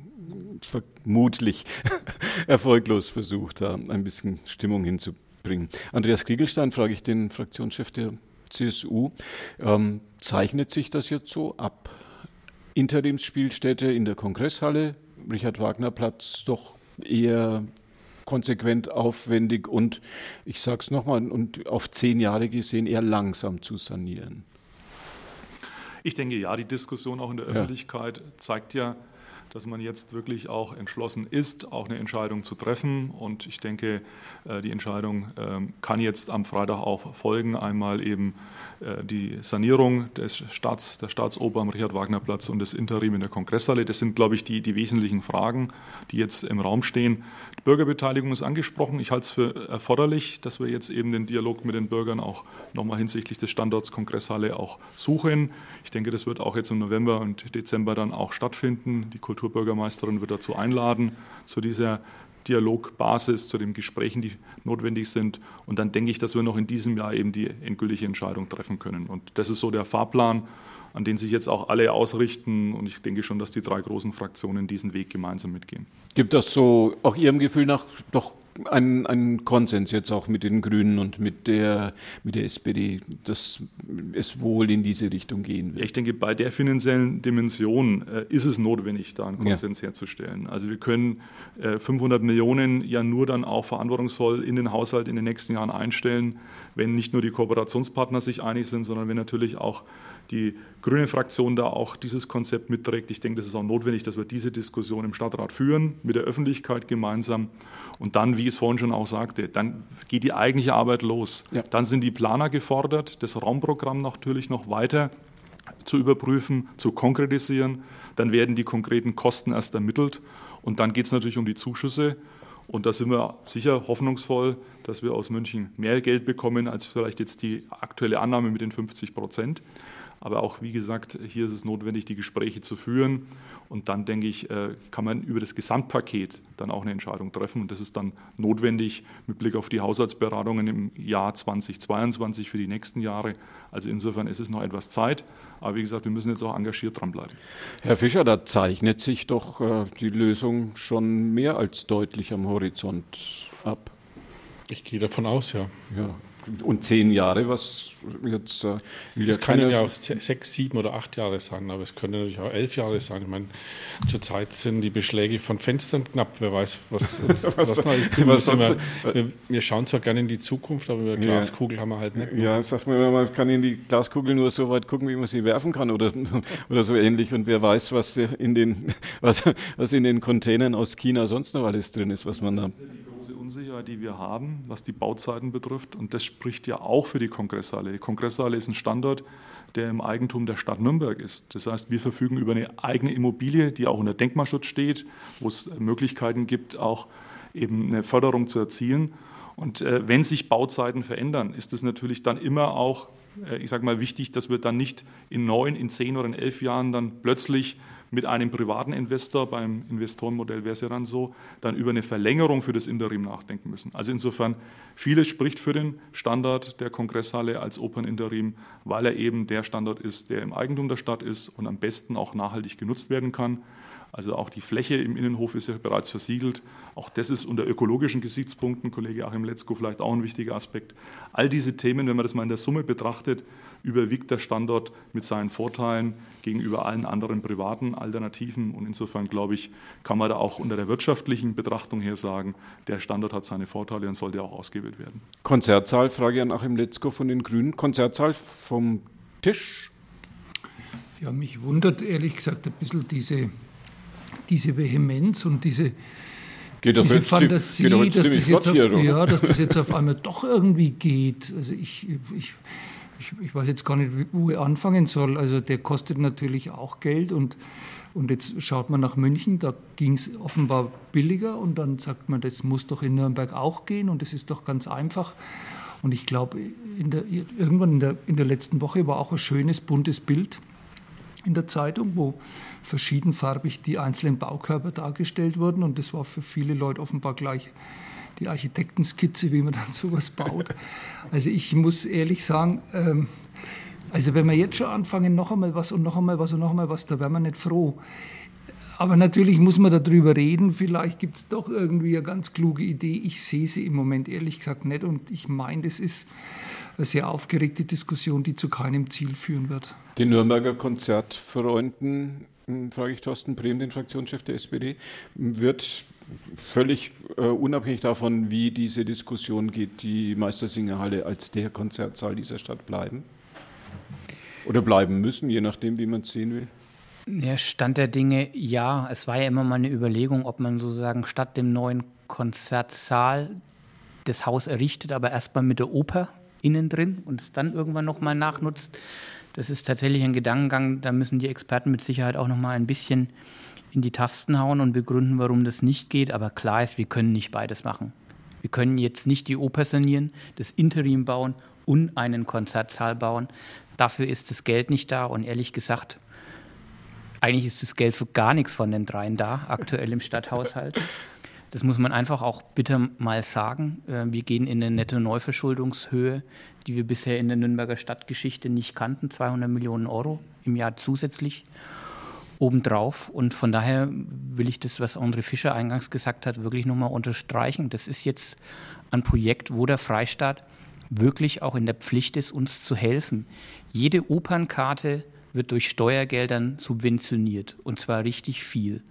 vermutlich erfolglos versucht, da ein bisschen Stimmung hinzubringen. Andreas Kriegelstein, frage ich den Fraktionschef der CSU, ähm, zeichnet sich das jetzt so ab? Interimsspielstätte in der Kongresshalle, Richard Wagner Platz doch eher konsequent aufwendig und ich sage es nochmal, und auf zehn Jahre gesehen eher langsam zu sanieren. Ich denke ja, die Diskussion auch in der Öffentlichkeit zeigt ja, dass man jetzt wirklich auch entschlossen ist, auch eine Entscheidung zu treffen. Und ich denke, äh, die Entscheidung ähm, kann jetzt am Freitag auch folgen. Einmal eben äh, die Sanierung des Staats, der Staatsoper am Richard-Wagner-Platz und das Interim in der Kongresshalle. Das sind, glaube ich, die, die wesentlichen Fragen, die jetzt im Raum stehen. Die Bürgerbeteiligung ist angesprochen. Ich halte es für erforderlich, dass wir jetzt eben den Dialog mit den Bürgern auch nochmal hinsichtlich des Standorts Kongresshalle auch suchen. Ich denke, das wird auch jetzt im November und Dezember dann auch stattfinden. Die Kulturbürgermeisterin wird dazu einladen, zu dieser Dialogbasis, zu den Gesprächen, die notwendig sind. Und dann denke ich, dass wir noch in diesem Jahr eben die endgültige Entscheidung treffen können. Und das ist so der Fahrplan, an den sich jetzt auch alle ausrichten. Und ich denke schon, dass die drei großen Fraktionen diesen Weg gemeinsam mitgehen. Gibt das so auch Ihrem Gefühl nach doch einen, einen Konsens jetzt auch mit den Grünen und mit der, mit der SPD, dass es wohl in diese Richtung gehen wird? Ich denke, bei der finanziellen Dimension äh, ist es notwendig, da einen Konsens ja. herzustellen. Also wir können äh, 500 Millionen ja nur dann auch verantwortungsvoll in den Haushalt in den nächsten Jahren einstellen, wenn nicht nur die Kooperationspartner sich einig sind, sondern wenn natürlich auch die grüne Fraktion da auch dieses Konzept mitträgt. Ich denke, das ist auch notwendig, dass wir diese Diskussion im Stadtrat führen, mit der Öffentlichkeit gemeinsam. Und dann, wie ich es vorhin schon auch sagte, dann geht die eigentliche Arbeit los. Ja. Dann sind die Planer gefordert, das Raumprogramm natürlich noch weiter zu überprüfen, zu konkretisieren. Dann werden die konkreten Kosten erst ermittelt. Und dann geht es natürlich um die Zuschüsse. Und da sind wir sicher hoffnungsvoll, dass wir aus München mehr Geld bekommen als vielleicht jetzt die aktuelle Annahme mit den 50 Prozent. Aber auch, wie gesagt, hier ist es notwendig, die Gespräche zu führen. Und dann, denke ich, äh, kann man über das Gesamtpaket dann auch eine Entscheidung treffen. Und das ist dann notwendig mit Blick auf die Haushaltsberatungen im Jahr 2022 für die nächsten Jahre. Also insofern ist es noch etwas Zeit. Aber wie gesagt, wir müssen jetzt auch engagiert dranbleiben. Herr Fischer, da zeichnet sich doch äh, die Lösung schon mehr als deutlich am Horizont ab. Ich gehe davon aus, ja. ja. Und zehn Jahre, was jetzt äh, will Es können ja auch sechs, sieben oder acht Jahre sein, aber es können natürlich auch elf Jahre sein. Ich meine, zurzeit sind die Beschläge von Fenstern knapp. Wer weiß, was, was, was, noch ist. Was wir, wir, wir, schauen zwar gerne in die Zukunft, aber über Glaskugel ja. haben wir halt nicht. Ja, sagt man, man kann in die Glaskugel nur so weit gucken, wie man sie werfen kann oder, oder so ähnlich. Und wer weiß, was in den, was, was in den Containern aus China sonst noch alles drin ist, was man da Unsicherheit, die wir haben, was die Bauzeiten betrifft. Und das spricht ja auch für die Kongresshalle. Die Kongresshalle ist ein Standort, der im Eigentum der Stadt Nürnberg ist. Das heißt, wir verfügen über eine eigene Immobilie, die auch unter Denkmalschutz steht, wo es Möglichkeiten gibt, auch eben eine Förderung zu erzielen. Und äh, wenn sich Bauzeiten verändern, ist es natürlich dann immer auch, äh, ich sage mal, wichtig, dass wir dann nicht in neun, in zehn oder in elf Jahren dann plötzlich mit einem privaten Investor, beim Investorenmodell wäre es ja dann so, dann über eine Verlängerung für das Interim nachdenken müssen. Also insofern, vieles spricht für den Standard der Kongresshalle als Operninterim, weil er eben der Standard ist, der im Eigentum der Stadt ist und am besten auch nachhaltig genutzt werden kann. Also auch die Fläche im Innenhof ist ja bereits versiegelt. Auch das ist unter ökologischen Gesichtspunkten, Kollege Achim Letzko, vielleicht auch ein wichtiger Aspekt. All diese Themen, wenn man das mal in der Summe betrachtet, überwiegt der Standort mit seinen Vorteilen gegenüber allen anderen privaten Alternativen. Und insofern, glaube ich, kann man da auch unter der wirtschaftlichen Betrachtung her sagen, der Standort hat seine Vorteile und sollte auch ausgewählt werden. Konzertsaal, Frage an Achim Letzko von den Grünen. Konzertsaal vom Tisch? Ja, mich wundert ehrlich gesagt ein bisschen diese, diese Vehemenz und diese, Geht diese Fantasie, dass, das jetzt auf, ja, dass das jetzt auf einmal doch irgendwie geht. Also ich, ich ich, ich, weiß jetzt gar nicht, wo ich anfangen soll. Also der kostet natürlich auch Geld und, und jetzt schaut man nach München, da ging es offenbar billiger und dann sagt man, das muss doch in Nürnberg auch gehen und das ist doch ganz einfach. Und ich glaube, irgendwann in der, in der letzten Woche war auch ein schönes, buntes Bild in der Zeitung, wo verschiedenfarbig die einzelnen Baukörper dargestellt wurden. Und das war für viele Leute offenbar gleich die Architektenskizze, wie man dann sowas baut. Also ich muss ehrlich sagen, ähm, also wenn wir jetzt schon anfangen, noch einmal was und noch einmal was und noch einmal was, da wären wir nicht froh. Aber natürlich muss man darüber reden. Vielleicht gibt es doch irgendwie eine ganz kluge Idee. Ich sehe sie im Moment ehrlich gesagt nicht und ich meine, das ist eine sehr aufgeregte Diskussion, die zu keinem Ziel führen wird. Die Nürnberger Konzertfreunden, hm, frage ich Thorsten Brehm, den Fraktionschef der SPD, wird völlig äh, unabhängig davon, wie diese Diskussion geht, die Meistersingerhalle als der Konzertsaal dieser Stadt bleiben? Oder bleiben müssen, je nachdem, wie man es sehen will? Der Stand der Dinge, ja. Es war ja immer mal eine Überlegung, ob man sozusagen statt dem neuen Konzertsaal das Haus errichtet, aber erstmal mit der Oper innen drin und es dann irgendwann nochmal nachnutzt. Das ist tatsächlich ein Gedankengang, da müssen die Experten mit Sicherheit auch nochmal ein bisschen in die Tasten hauen und begründen, warum das nicht geht. Aber klar ist, wir können nicht beides machen. Wir können jetzt nicht die Oper sanieren, das Interim bauen und einen Konzertsaal bauen. Dafür ist das Geld nicht da und ehrlich gesagt, eigentlich ist das Geld für gar nichts von den dreien da, aktuell im Stadthaushalt. Das muss man einfach auch bitte mal sagen. Äh, wir gehen in eine nette Neuverschuldungshöhe, die wir bisher in der Nürnberger Stadtgeschichte nicht kannten, 200 Millionen Euro im Jahr zusätzlich obendrauf. Und von daher will ich das, was André Fischer eingangs gesagt hat, wirklich nochmal unterstreichen. Das ist jetzt ein Projekt, wo der Freistaat wirklich auch in der Pflicht ist, uns zu helfen. Jede Opernkarte wird durch Steuergeldern subventioniert und zwar richtig viel.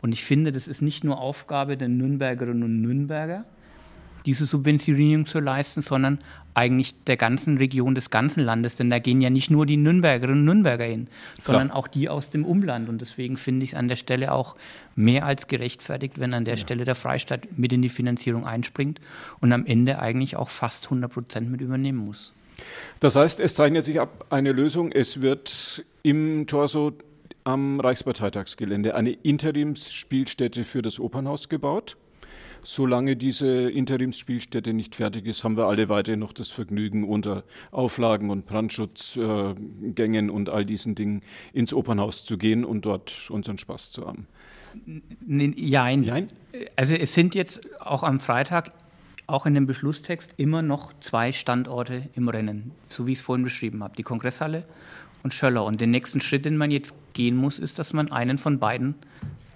Und ich finde, das ist nicht nur Aufgabe der Nürnbergerinnen und Nürnberger, diese Subventionierung zu leisten, sondern eigentlich der ganzen Region, des ganzen Landes. Denn da gehen ja nicht nur die Nürnbergerinnen und Nürnberger hin, sondern Klar. auch die aus dem Umland. Und deswegen finde ich es an der Stelle auch mehr als gerechtfertigt, wenn an der ja. Stelle der Freistaat mit in die Finanzierung einspringt und am Ende eigentlich auch fast 100 Prozent mit übernehmen muss. Das heißt, es zeichnet sich ab eine Lösung. Es wird im Torso am Reichsparteitagsgelände eine Interimsspielstätte für das Opernhaus gebaut. Solange diese Interimsspielstätte nicht fertig ist, haben wir alle weiterhin noch das Vergnügen, unter Auflagen und Brandschutzgängen und all diesen Dingen ins Opernhaus zu gehen und dort unseren Spaß zu haben. Nein. Nein. Also es sind jetzt auch am Freitag auch in dem Beschlusstext immer noch zwei Standorte im Rennen, so wie ich es vorhin beschrieben habe, die Kongresshalle und Schöller. Und den nächsten Schritt, den man jetzt gehen muss, ist, dass man einen von beiden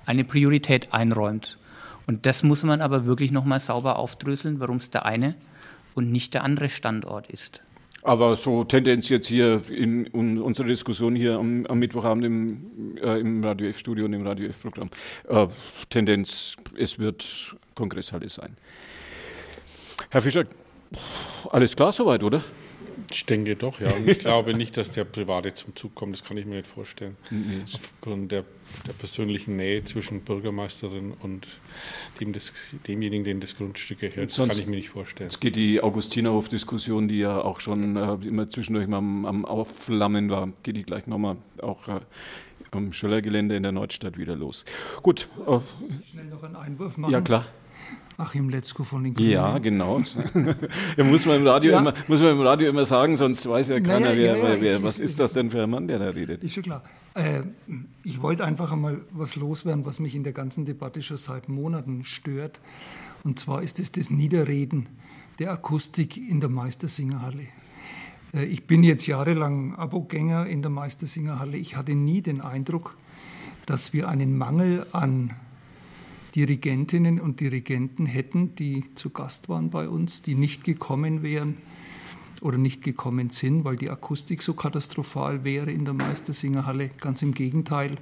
eine Priorität einräumt. Und das muss man aber wirklich nochmal sauber aufdröseln, warum es der eine und nicht der andere Standort ist. Aber so Tendenz jetzt hier in, in unserer Diskussion hier am, am Mittwochabend im, äh, im Radio F-Studio und im Radio F-Programm, äh, Tendenz, es wird Kongresshalle sein. Herr Fischer, alles klar soweit, oder? Ich denke doch, ja. Und ich glaube nicht, dass der Private zum Zug kommt. Das kann ich mir nicht vorstellen. Mhm. Aufgrund der, der, persönlichen Nähe zwischen Bürgermeisterin und dem des, demjenigen, den das Grundstück gehört. Das kann ich mir nicht vorstellen. Es geht die Augustinerhof-Diskussion, die ja auch schon äh, immer zwischendurch mal am, am Aufflammen war, geht die gleich nochmal auch äh, am Schöllergelände in der Nordstadt wieder los. Gut. Äh, Schnell noch einen Einwurf machen. Ja, klar. Achim Letzko von den Grünen. Ja, genau. ja, muss, man im Radio ja. immer, muss man im Radio immer sagen, sonst weiß ja keiner, naja, wer, ja, wer, was ist das denn für ein Mann, der da redet. Ist schon klar. Äh, ich wollte einfach einmal was loswerden, was mich in der ganzen Debatte schon seit Monaten stört. Und zwar ist es das Niederreden der Akustik in der Meistersingerhalle. Äh, ich bin jetzt jahrelang Abogänger in der Meistersingerhalle. Ich hatte nie den Eindruck, dass wir einen Mangel an Dirigentinnen und Dirigenten hätten, die zu Gast waren bei uns, die nicht gekommen wären oder nicht gekommen sind, weil die Akustik so katastrophal wäre in der Meistersingerhalle. Ganz im Gegenteil.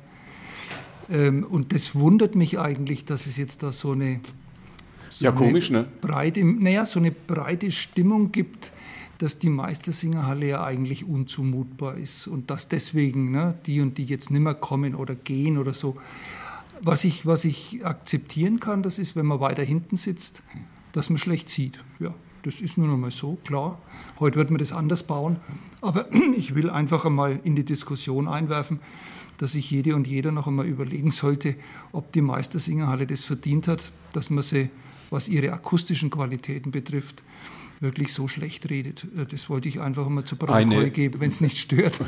Ähm, und das wundert mich eigentlich, dass es jetzt da so eine, so ja, komisch, ne? breite, naja, so eine breite Stimmung gibt, dass die Meistersingerhalle ja eigentlich unzumutbar ist und dass deswegen ne, die und die jetzt nicht mehr kommen oder gehen oder so. Was ich, was ich akzeptieren kann, das ist, wenn man weiter hinten sitzt, dass man schlecht sieht. Ja, Das ist nur noch mal so, klar. Heute wird man das anders bauen. Aber ich will einfach einmal in die Diskussion einwerfen, dass sich jede und jeder noch einmal überlegen sollte, ob die Meistersingerhalle das verdient hat, dass man sie, was ihre akustischen Qualitäten betrifft, wirklich so schlecht redet. Äh, das wollte ich einfach mal zu Protokoll geben, wenn es nicht stört.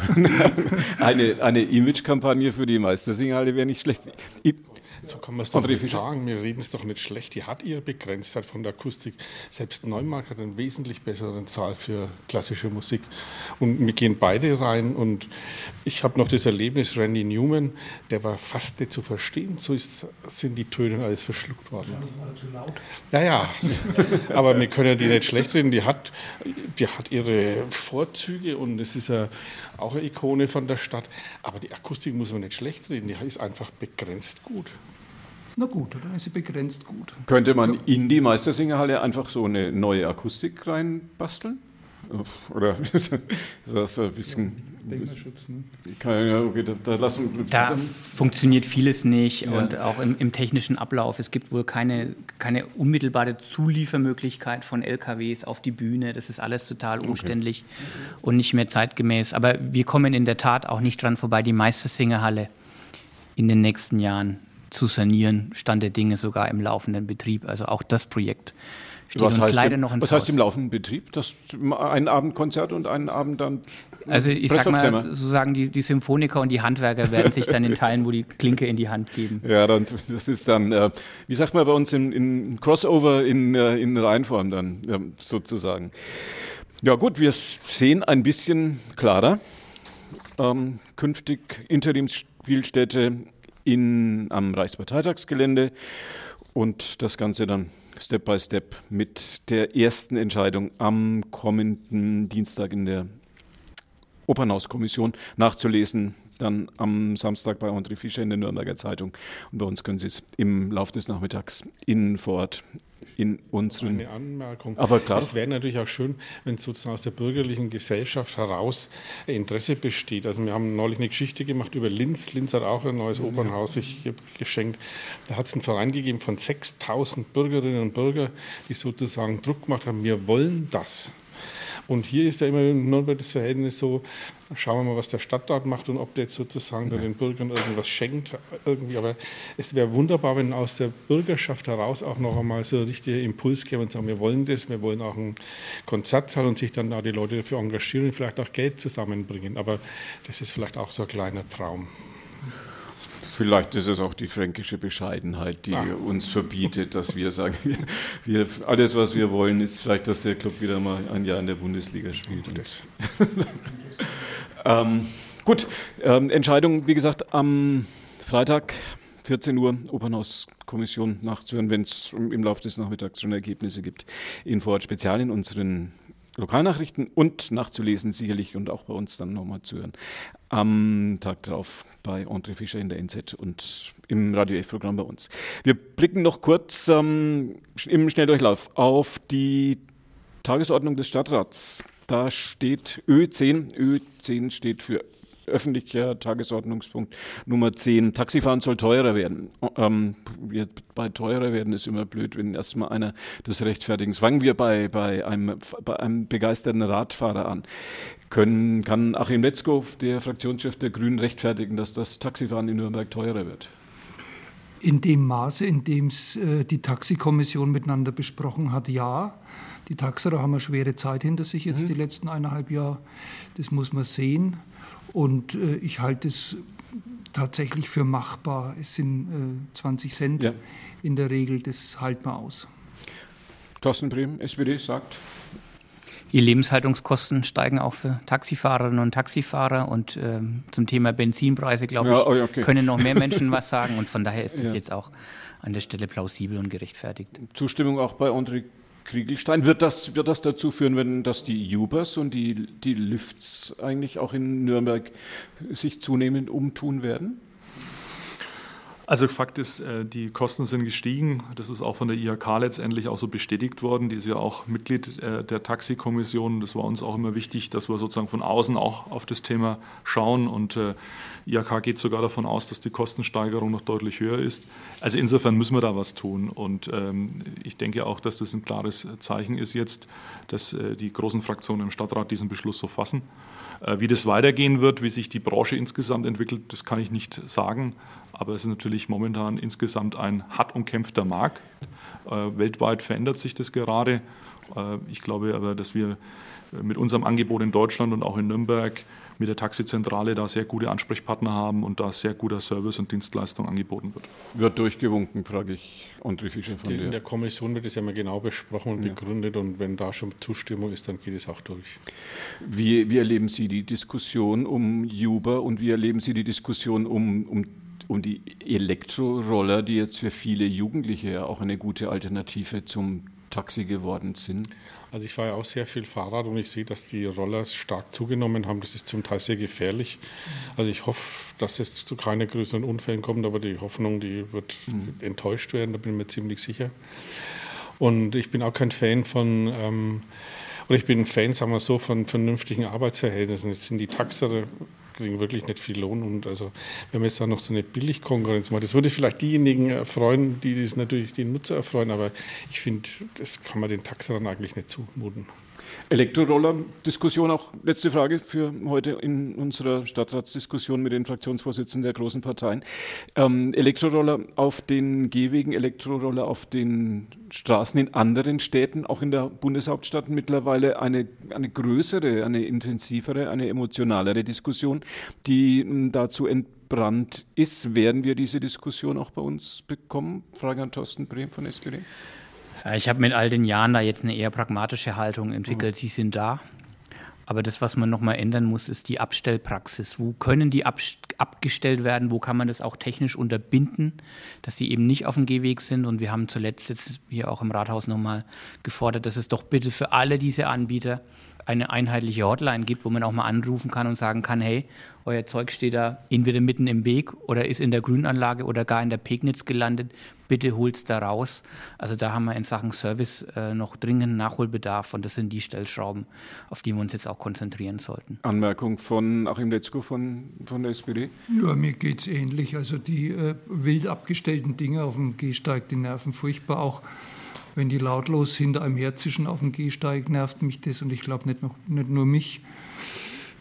eine eine Image-Kampagne für die Meistersingerhalle wäre nicht schlecht. Ich, so kann man es doch nicht sagen. Wir reden es doch nicht schlecht. Die hat ihre Begrenztheit von der Akustik. Selbst Neumark hat einen wesentlich besseren Zahl für klassische Musik. Und wir gehen beide rein. Und ich habe noch das Erlebnis, Randy Newman, der war fast nicht zu verstehen. So ist, sind die Töne alles verschluckt worden. Ja, ja. Aber wir können die nicht schlecht reden. Die hat, die hat ihre Vorzüge und es ist ja auch eine Ikone von der Stadt. Aber die Akustik muss man nicht schlecht reden. Die ist einfach begrenzt gut. Na gut, dann ist sie begrenzt gut. Könnte man in die Meistersingerhalle einfach so eine neue Akustik reinbasteln? Oder ist das ein bisschen. Denkmalschutz, ne? Ja, okay, da, da, lassen, da funktioniert vieles nicht ja. und auch im, im, technischen Ablauf. Es gibt wohl keine, keine unmittelbare Zuliefermöglichkeit von LKWs auf die Bühne. Das ist alles total umständlich okay. und nicht mehr zeitgemäß. Aber wir kommen in der Tat auch nicht dran vorbei, die Meistersingerhalle in den nächsten Jahren zu sanieren, Stand der Dinge sogar im laufenden Betrieb. Also auch das Projekt steht was uns leider im, noch ins Was Haus. heißt im laufenden Betrieb? Das, ein Abendkonzert und einen Abend dann also ich sag mal, sozusagen die, die Symphoniker und die Handwerker werden sich dann in Teilen, wo die Klinke in die Hand geben. Ja, dann, das ist dann, äh, wie sagt man bei uns, in, in Crossover in, äh, in Reihenform dann ja, sozusagen. Ja gut, wir sehen ein bisschen klarer. Ähm, künftig Interimsspielstätte in, am Reichsparteitagsgelände und das Ganze dann Step by Step mit der ersten Entscheidung am kommenden Dienstag in der Opernhauskommission nachzulesen. Dann am Samstag bei André Fischer in der Nürnberger Zeitung. Und bei uns können Sie es im Laufe des Nachmittags innen vor Ort in unseren. Eine Anmerkung. Aber klar. Es wäre natürlich auch schön, wenn sozusagen aus der bürgerlichen Gesellschaft heraus Interesse besteht. Also wir haben neulich eine Geschichte gemacht über Linz. Linz hat auch ein neues Opernhaus sich geschenkt. Da hat es einen Verein gegeben von 6000 Bürgerinnen und Bürgern, die sozusagen Druck gemacht haben, wir wollen das. Und hier ist ja immer in Nürnberg das Verhältnis so, schauen wir mal, was der Stadtrat macht und ob der jetzt sozusagen ja. den Bürgern irgendwas schenkt. Irgendwie. Aber es wäre wunderbar, wenn aus der Bürgerschaft heraus auch noch einmal so ein richtiger Impuls käme und sagen, wir wollen das, wir wollen auch einen Konzertsaal und sich dann da die Leute dafür engagieren und vielleicht auch Geld zusammenbringen. Aber das ist vielleicht auch so ein kleiner Traum. Vielleicht ist es auch die fränkische Bescheidenheit, die ah. uns verbietet, dass wir sagen, wir, alles, was wir wollen, ist vielleicht, dass der Club wieder mal ein Jahr in der Bundesliga spielt. ähm, gut, ähm, Entscheidung, wie gesagt, am Freitag 14 Uhr Opernhauskommission nachzuhören, wenn es im Laufe des Nachmittags schon Ergebnisse gibt. Info Spezial in unseren Lokalnachrichten und nachzulesen sicherlich und auch bei uns dann nochmal zu hören. Am Tag darauf bei André Fischer in der NZ und im Radio F-Programm bei uns. Wir blicken noch kurz ähm, im Schnelldurchlauf auf die Tagesordnung des Stadtrats. Da steht Ö10. Ö10 steht für öffentlicher Tagesordnungspunkt Nummer 10. Taxifahren soll teurer werden. Ähm, bei teurer werden ist immer blöd, wenn erstmal einer das rechtfertigt. Fangen wir bei, bei, einem, bei einem begeisterten Radfahrer an. Können, kann Achim Letzkow, der Fraktionschef der Grünen, rechtfertigen, dass das Taxifahren in Nürnberg teurer wird? In dem Maße, in dem es äh, die Taxikommission miteinander besprochen hat, ja. Die Taxerer haben eine schwere Zeit hinter sich jetzt mhm. die letzten eineinhalb Jahre. Das muss man sehen. Und äh, ich halte es tatsächlich für machbar. Es sind äh, 20 Cent ja. in der Regel, das halten wir aus. Thorsten Brehm, SPD, sagt. Die Lebenshaltungskosten steigen auch für Taxifahrerinnen und Taxifahrer und ähm, zum Thema Benzinpreise, glaube ich, ja, oh, okay. können noch mehr Menschen was sagen und von daher ist es ja. jetzt auch an der Stelle plausibel und gerechtfertigt. Zustimmung auch bei André Kriegelstein. Wird das, wird das dazu führen, wenn dass die Ubers und die, die Lifts eigentlich auch in Nürnberg sich zunehmend umtun werden? Also Fakt ist, äh, die Kosten sind gestiegen. Das ist auch von der IHK letztendlich auch so bestätigt worden. Die ist ja auch Mitglied äh, der Taxikommission. Das war uns auch immer wichtig, dass wir sozusagen von außen auch auf das Thema schauen. Und äh, IHK geht sogar davon aus, dass die Kostensteigerung noch deutlich höher ist. Also insofern müssen wir da was tun. Und ähm, ich denke auch, dass das ein klares Zeichen ist jetzt, dass die großen Fraktionen im Stadtrat diesen Beschluss so fassen. Wie das weitergehen wird, wie sich die Branche insgesamt entwickelt, das kann ich nicht sagen. Aber es ist natürlich momentan insgesamt ein hart umkämpfter Markt. Äh, weltweit verändert sich das gerade. Äh, ich glaube aber, dass wir mit unserem Angebot in Deutschland und auch in Nürnberg mit der Taxizentrale da sehr gute Ansprechpartner haben und da sehr guter Service und Dienstleistung angeboten wird. Wird durchgewunken, frage ich André Fischer von In der Kommission wird es ja mal genau besprochen und ja. begründet und wenn da schon Zustimmung ist, dann geht es auch durch. Wie, wie erleben Sie die Diskussion um Uber und wie erleben Sie die Diskussion um, um um die Elektroroller, die jetzt für viele Jugendliche auch eine gute Alternative zum Taxi geworden sind? Also ich fahre ja auch sehr viel Fahrrad und ich sehe, dass die Roller stark zugenommen haben. Das ist zum Teil sehr gefährlich. Also ich hoffe, dass es zu keinen größeren Unfällen kommt, aber die Hoffnung, die wird mhm. enttäuscht werden, da bin ich mir ziemlich sicher. Und ich bin auch kein Fan von, ähm, oder ich bin ein Fan, sagen wir so, von vernünftigen Arbeitsverhältnissen. Jetzt sind die Taxer kriegen wirklich nicht viel Lohn. Und also, wenn man jetzt da noch so eine Billigkonkurrenz macht, das würde vielleicht diejenigen erfreuen, die das natürlich die Nutzer erfreuen, aber ich finde, das kann man den Taxern eigentlich nicht zumuten. Elektroroller-Diskussion auch letzte Frage für heute in unserer Stadtratsdiskussion mit den Fraktionsvorsitzenden der großen Parteien. Ähm, Elektroroller auf den Gehwegen, Elektroroller auf den Straßen in anderen Städten, auch in der Bundeshauptstadt mittlerweile eine, eine größere, eine intensivere, eine emotionalere Diskussion, die hm, dazu entbrannt ist. Werden wir diese Diskussion auch bei uns bekommen? Frage an Thorsten Brehm von SPD. Ich habe mit all den Jahren da jetzt eine eher pragmatische Haltung entwickelt. Mhm. Sie sind da. Aber das, was man nochmal ändern muss, ist die Abstellpraxis. Wo können die ab, abgestellt werden? Wo kann man das auch technisch unterbinden, dass sie eben nicht auf dem Gehweg sind? Und wir haben zuletzt jetzt hier auch im Rathaus nochmal gefordert, dass es doch bitte für alle diese Anbieter eine einheitliche Hotline gibt, wo man auch mal anrufen kann und sagen kann, hey, euer Zeug steht da entweder mitten im Weg oder ist in der Grünanlage oder gar in der Pegnitz gelandet. Bitte holt's da raus. Also da haben wir in Sachen Service äh, noch dringend Nachholbedarf und das sind die Stellschrauben, auf die wir uns jetzt auch konzentrieren sollten. Anmerkung von Achim Letzko von, von der SPD? Ja, mir geht es ähnlich. Also die äh, wild abgestellten Dinge auf dem Gehsteig, die nerven furchtbar auch wenn die lautlos hinter einem herzischen auf dem Gehsteig, nervt mich das und ich glaube nicht, nicht nur mich.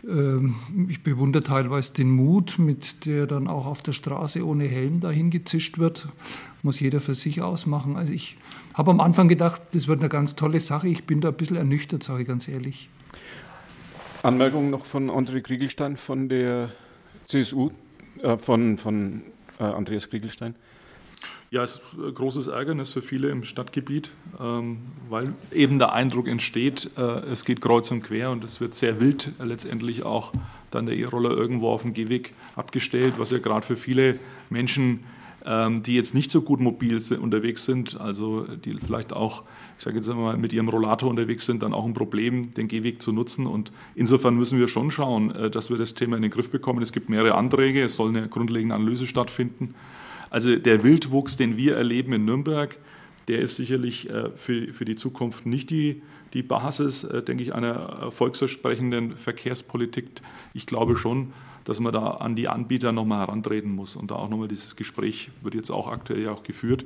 Ähm, ich bewundere teilweise den Mut, mit der dann auch auf der Straße ohne Helm dahin gezischt wird. Muss jeder für sich ausmachen. Also ich habe am Anfang gedacht, das wird eine ganz tolle Sache. Ich bin da ein bisschen ernüchtert, sage ich ganz ehrlich. Anmerkung noch von André Kriegelstein von der CSU, äh, von, von äh, Andreas Kriegelstein. Ja, es ist ein großes Ärgernis für viele im Stadtgebiet, ähm, weil eben der Eindruck entsteht, äh, es geht kreuz und quer und es wird sehr wild letztendlich auch dann der E-Roller irgendwo auf dem Gehweg abgestellt, was ja gerade für viele Menschen, ähm, die jetzt nicht so gut mobil unterwegs sind, also die vielleicht auch, ich sage jetzt einmal, mit ihrem Rollator unterwegs sind, dann auch ein Problem, den Gehweg zu nutzen. Und insofern müssen wir schon schauen, äh, dass wir das Thema in den Griff bekommen. Es gibt mehrere Anträge, es soll eine grundlegende Analyse stattfinden. Also der Wildwuchs, den wir erleben in Nürnberg, der ist sicherlich äh, für, die Zukunft nicht die, die Basis, äh, denke ich, einer erfolgsversprechenden Verkehrspolitik. Ich glaube schon, dass man da an die Anbieter nochmal herantreten muss. Und da auch nochmal dieses Gespräch wird jetzt auch aktuell ja auch geführt.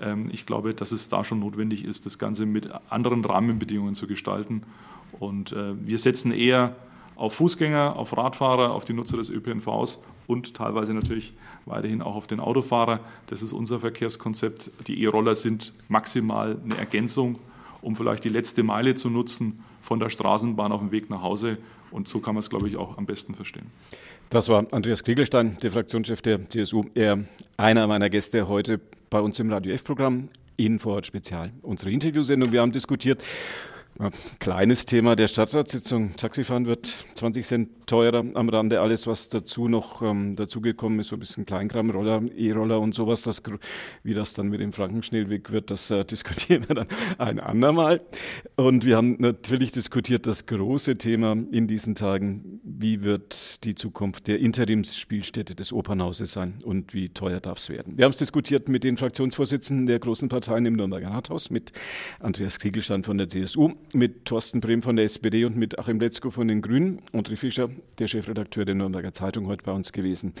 Ähm, ich glaube, dass es da schon notwendig ist, das Ganze mit anderen Rahmenbedingungen zu gestalten. Und äh, wir setzen eher auf Fußgänger, auf Radfahrer, auf die Nutzer des ÖPNVs und teilweise natürlich weiterhin auch auf den Autofahrer. Das ist unser Verkehrskonzept. Die E-Roller sind maximal eine Ergänzung, um vielleicht die letzte Meile zu nutzen von der Straßenbahn auf dem Weg nach Hause. Und so kann man es, glaube ich, auch am besten verstehen. Das war Andreas Kriegelstein, der Fraktionschef der CSU. Er, einer meiner Gäste heute bei uns im Radio F-Programm. Ort Spezial, unsere Interviewsendung. Wir haben diskutiert Kleines Thema der Stadtratssitzung. Taxifahren wird 20 Cent teurer am Rande. Alles, was dazu noch ähm, dazugekommen ist, so ein bisschen Kleinkram, Roller, E-Roller und sowas, das, wie das dann mit dem Frankenschnellweg wird, das äh, diskutieren wir dann ein andermal. Und wir haben natürlich diskutiert das große Thema in diesen Tagen, wie wird die Zukunft der Interimsspielstätte des Opernhauses sein und wie teuer darf es werden. Wir haben es diskutiert mit den Fraktionsvorsitzenden der großen Parteien im Nürnberger Rathaus, mit Andreas Kriegelstand von der CSU, mit Thorsten Brehm von der SPD und mit Achim Letzko von den Grünen. André Fischer, der Chefredakteur der Nürnberger Zeitung, heute bei uns gewesen.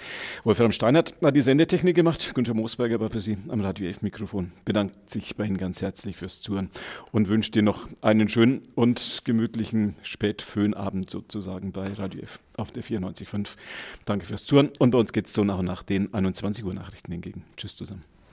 Wolfram Steinert hat die Sendetechnik gemacht. Günther Moosberger war für Sie am Radio F-Mikrofon. Bedankt sich bei Ihnen ganz herzlich fürs Zuhören und wünscht dir noch einen schönen und gemütlichen Spätföhnabend sozusagen bei Radio F auf der 94.5. Danke fürs Zuhören und bei uns geht es so nach und nach den 21 Uhr Nachrichten entgegen. Tschüss zusammen.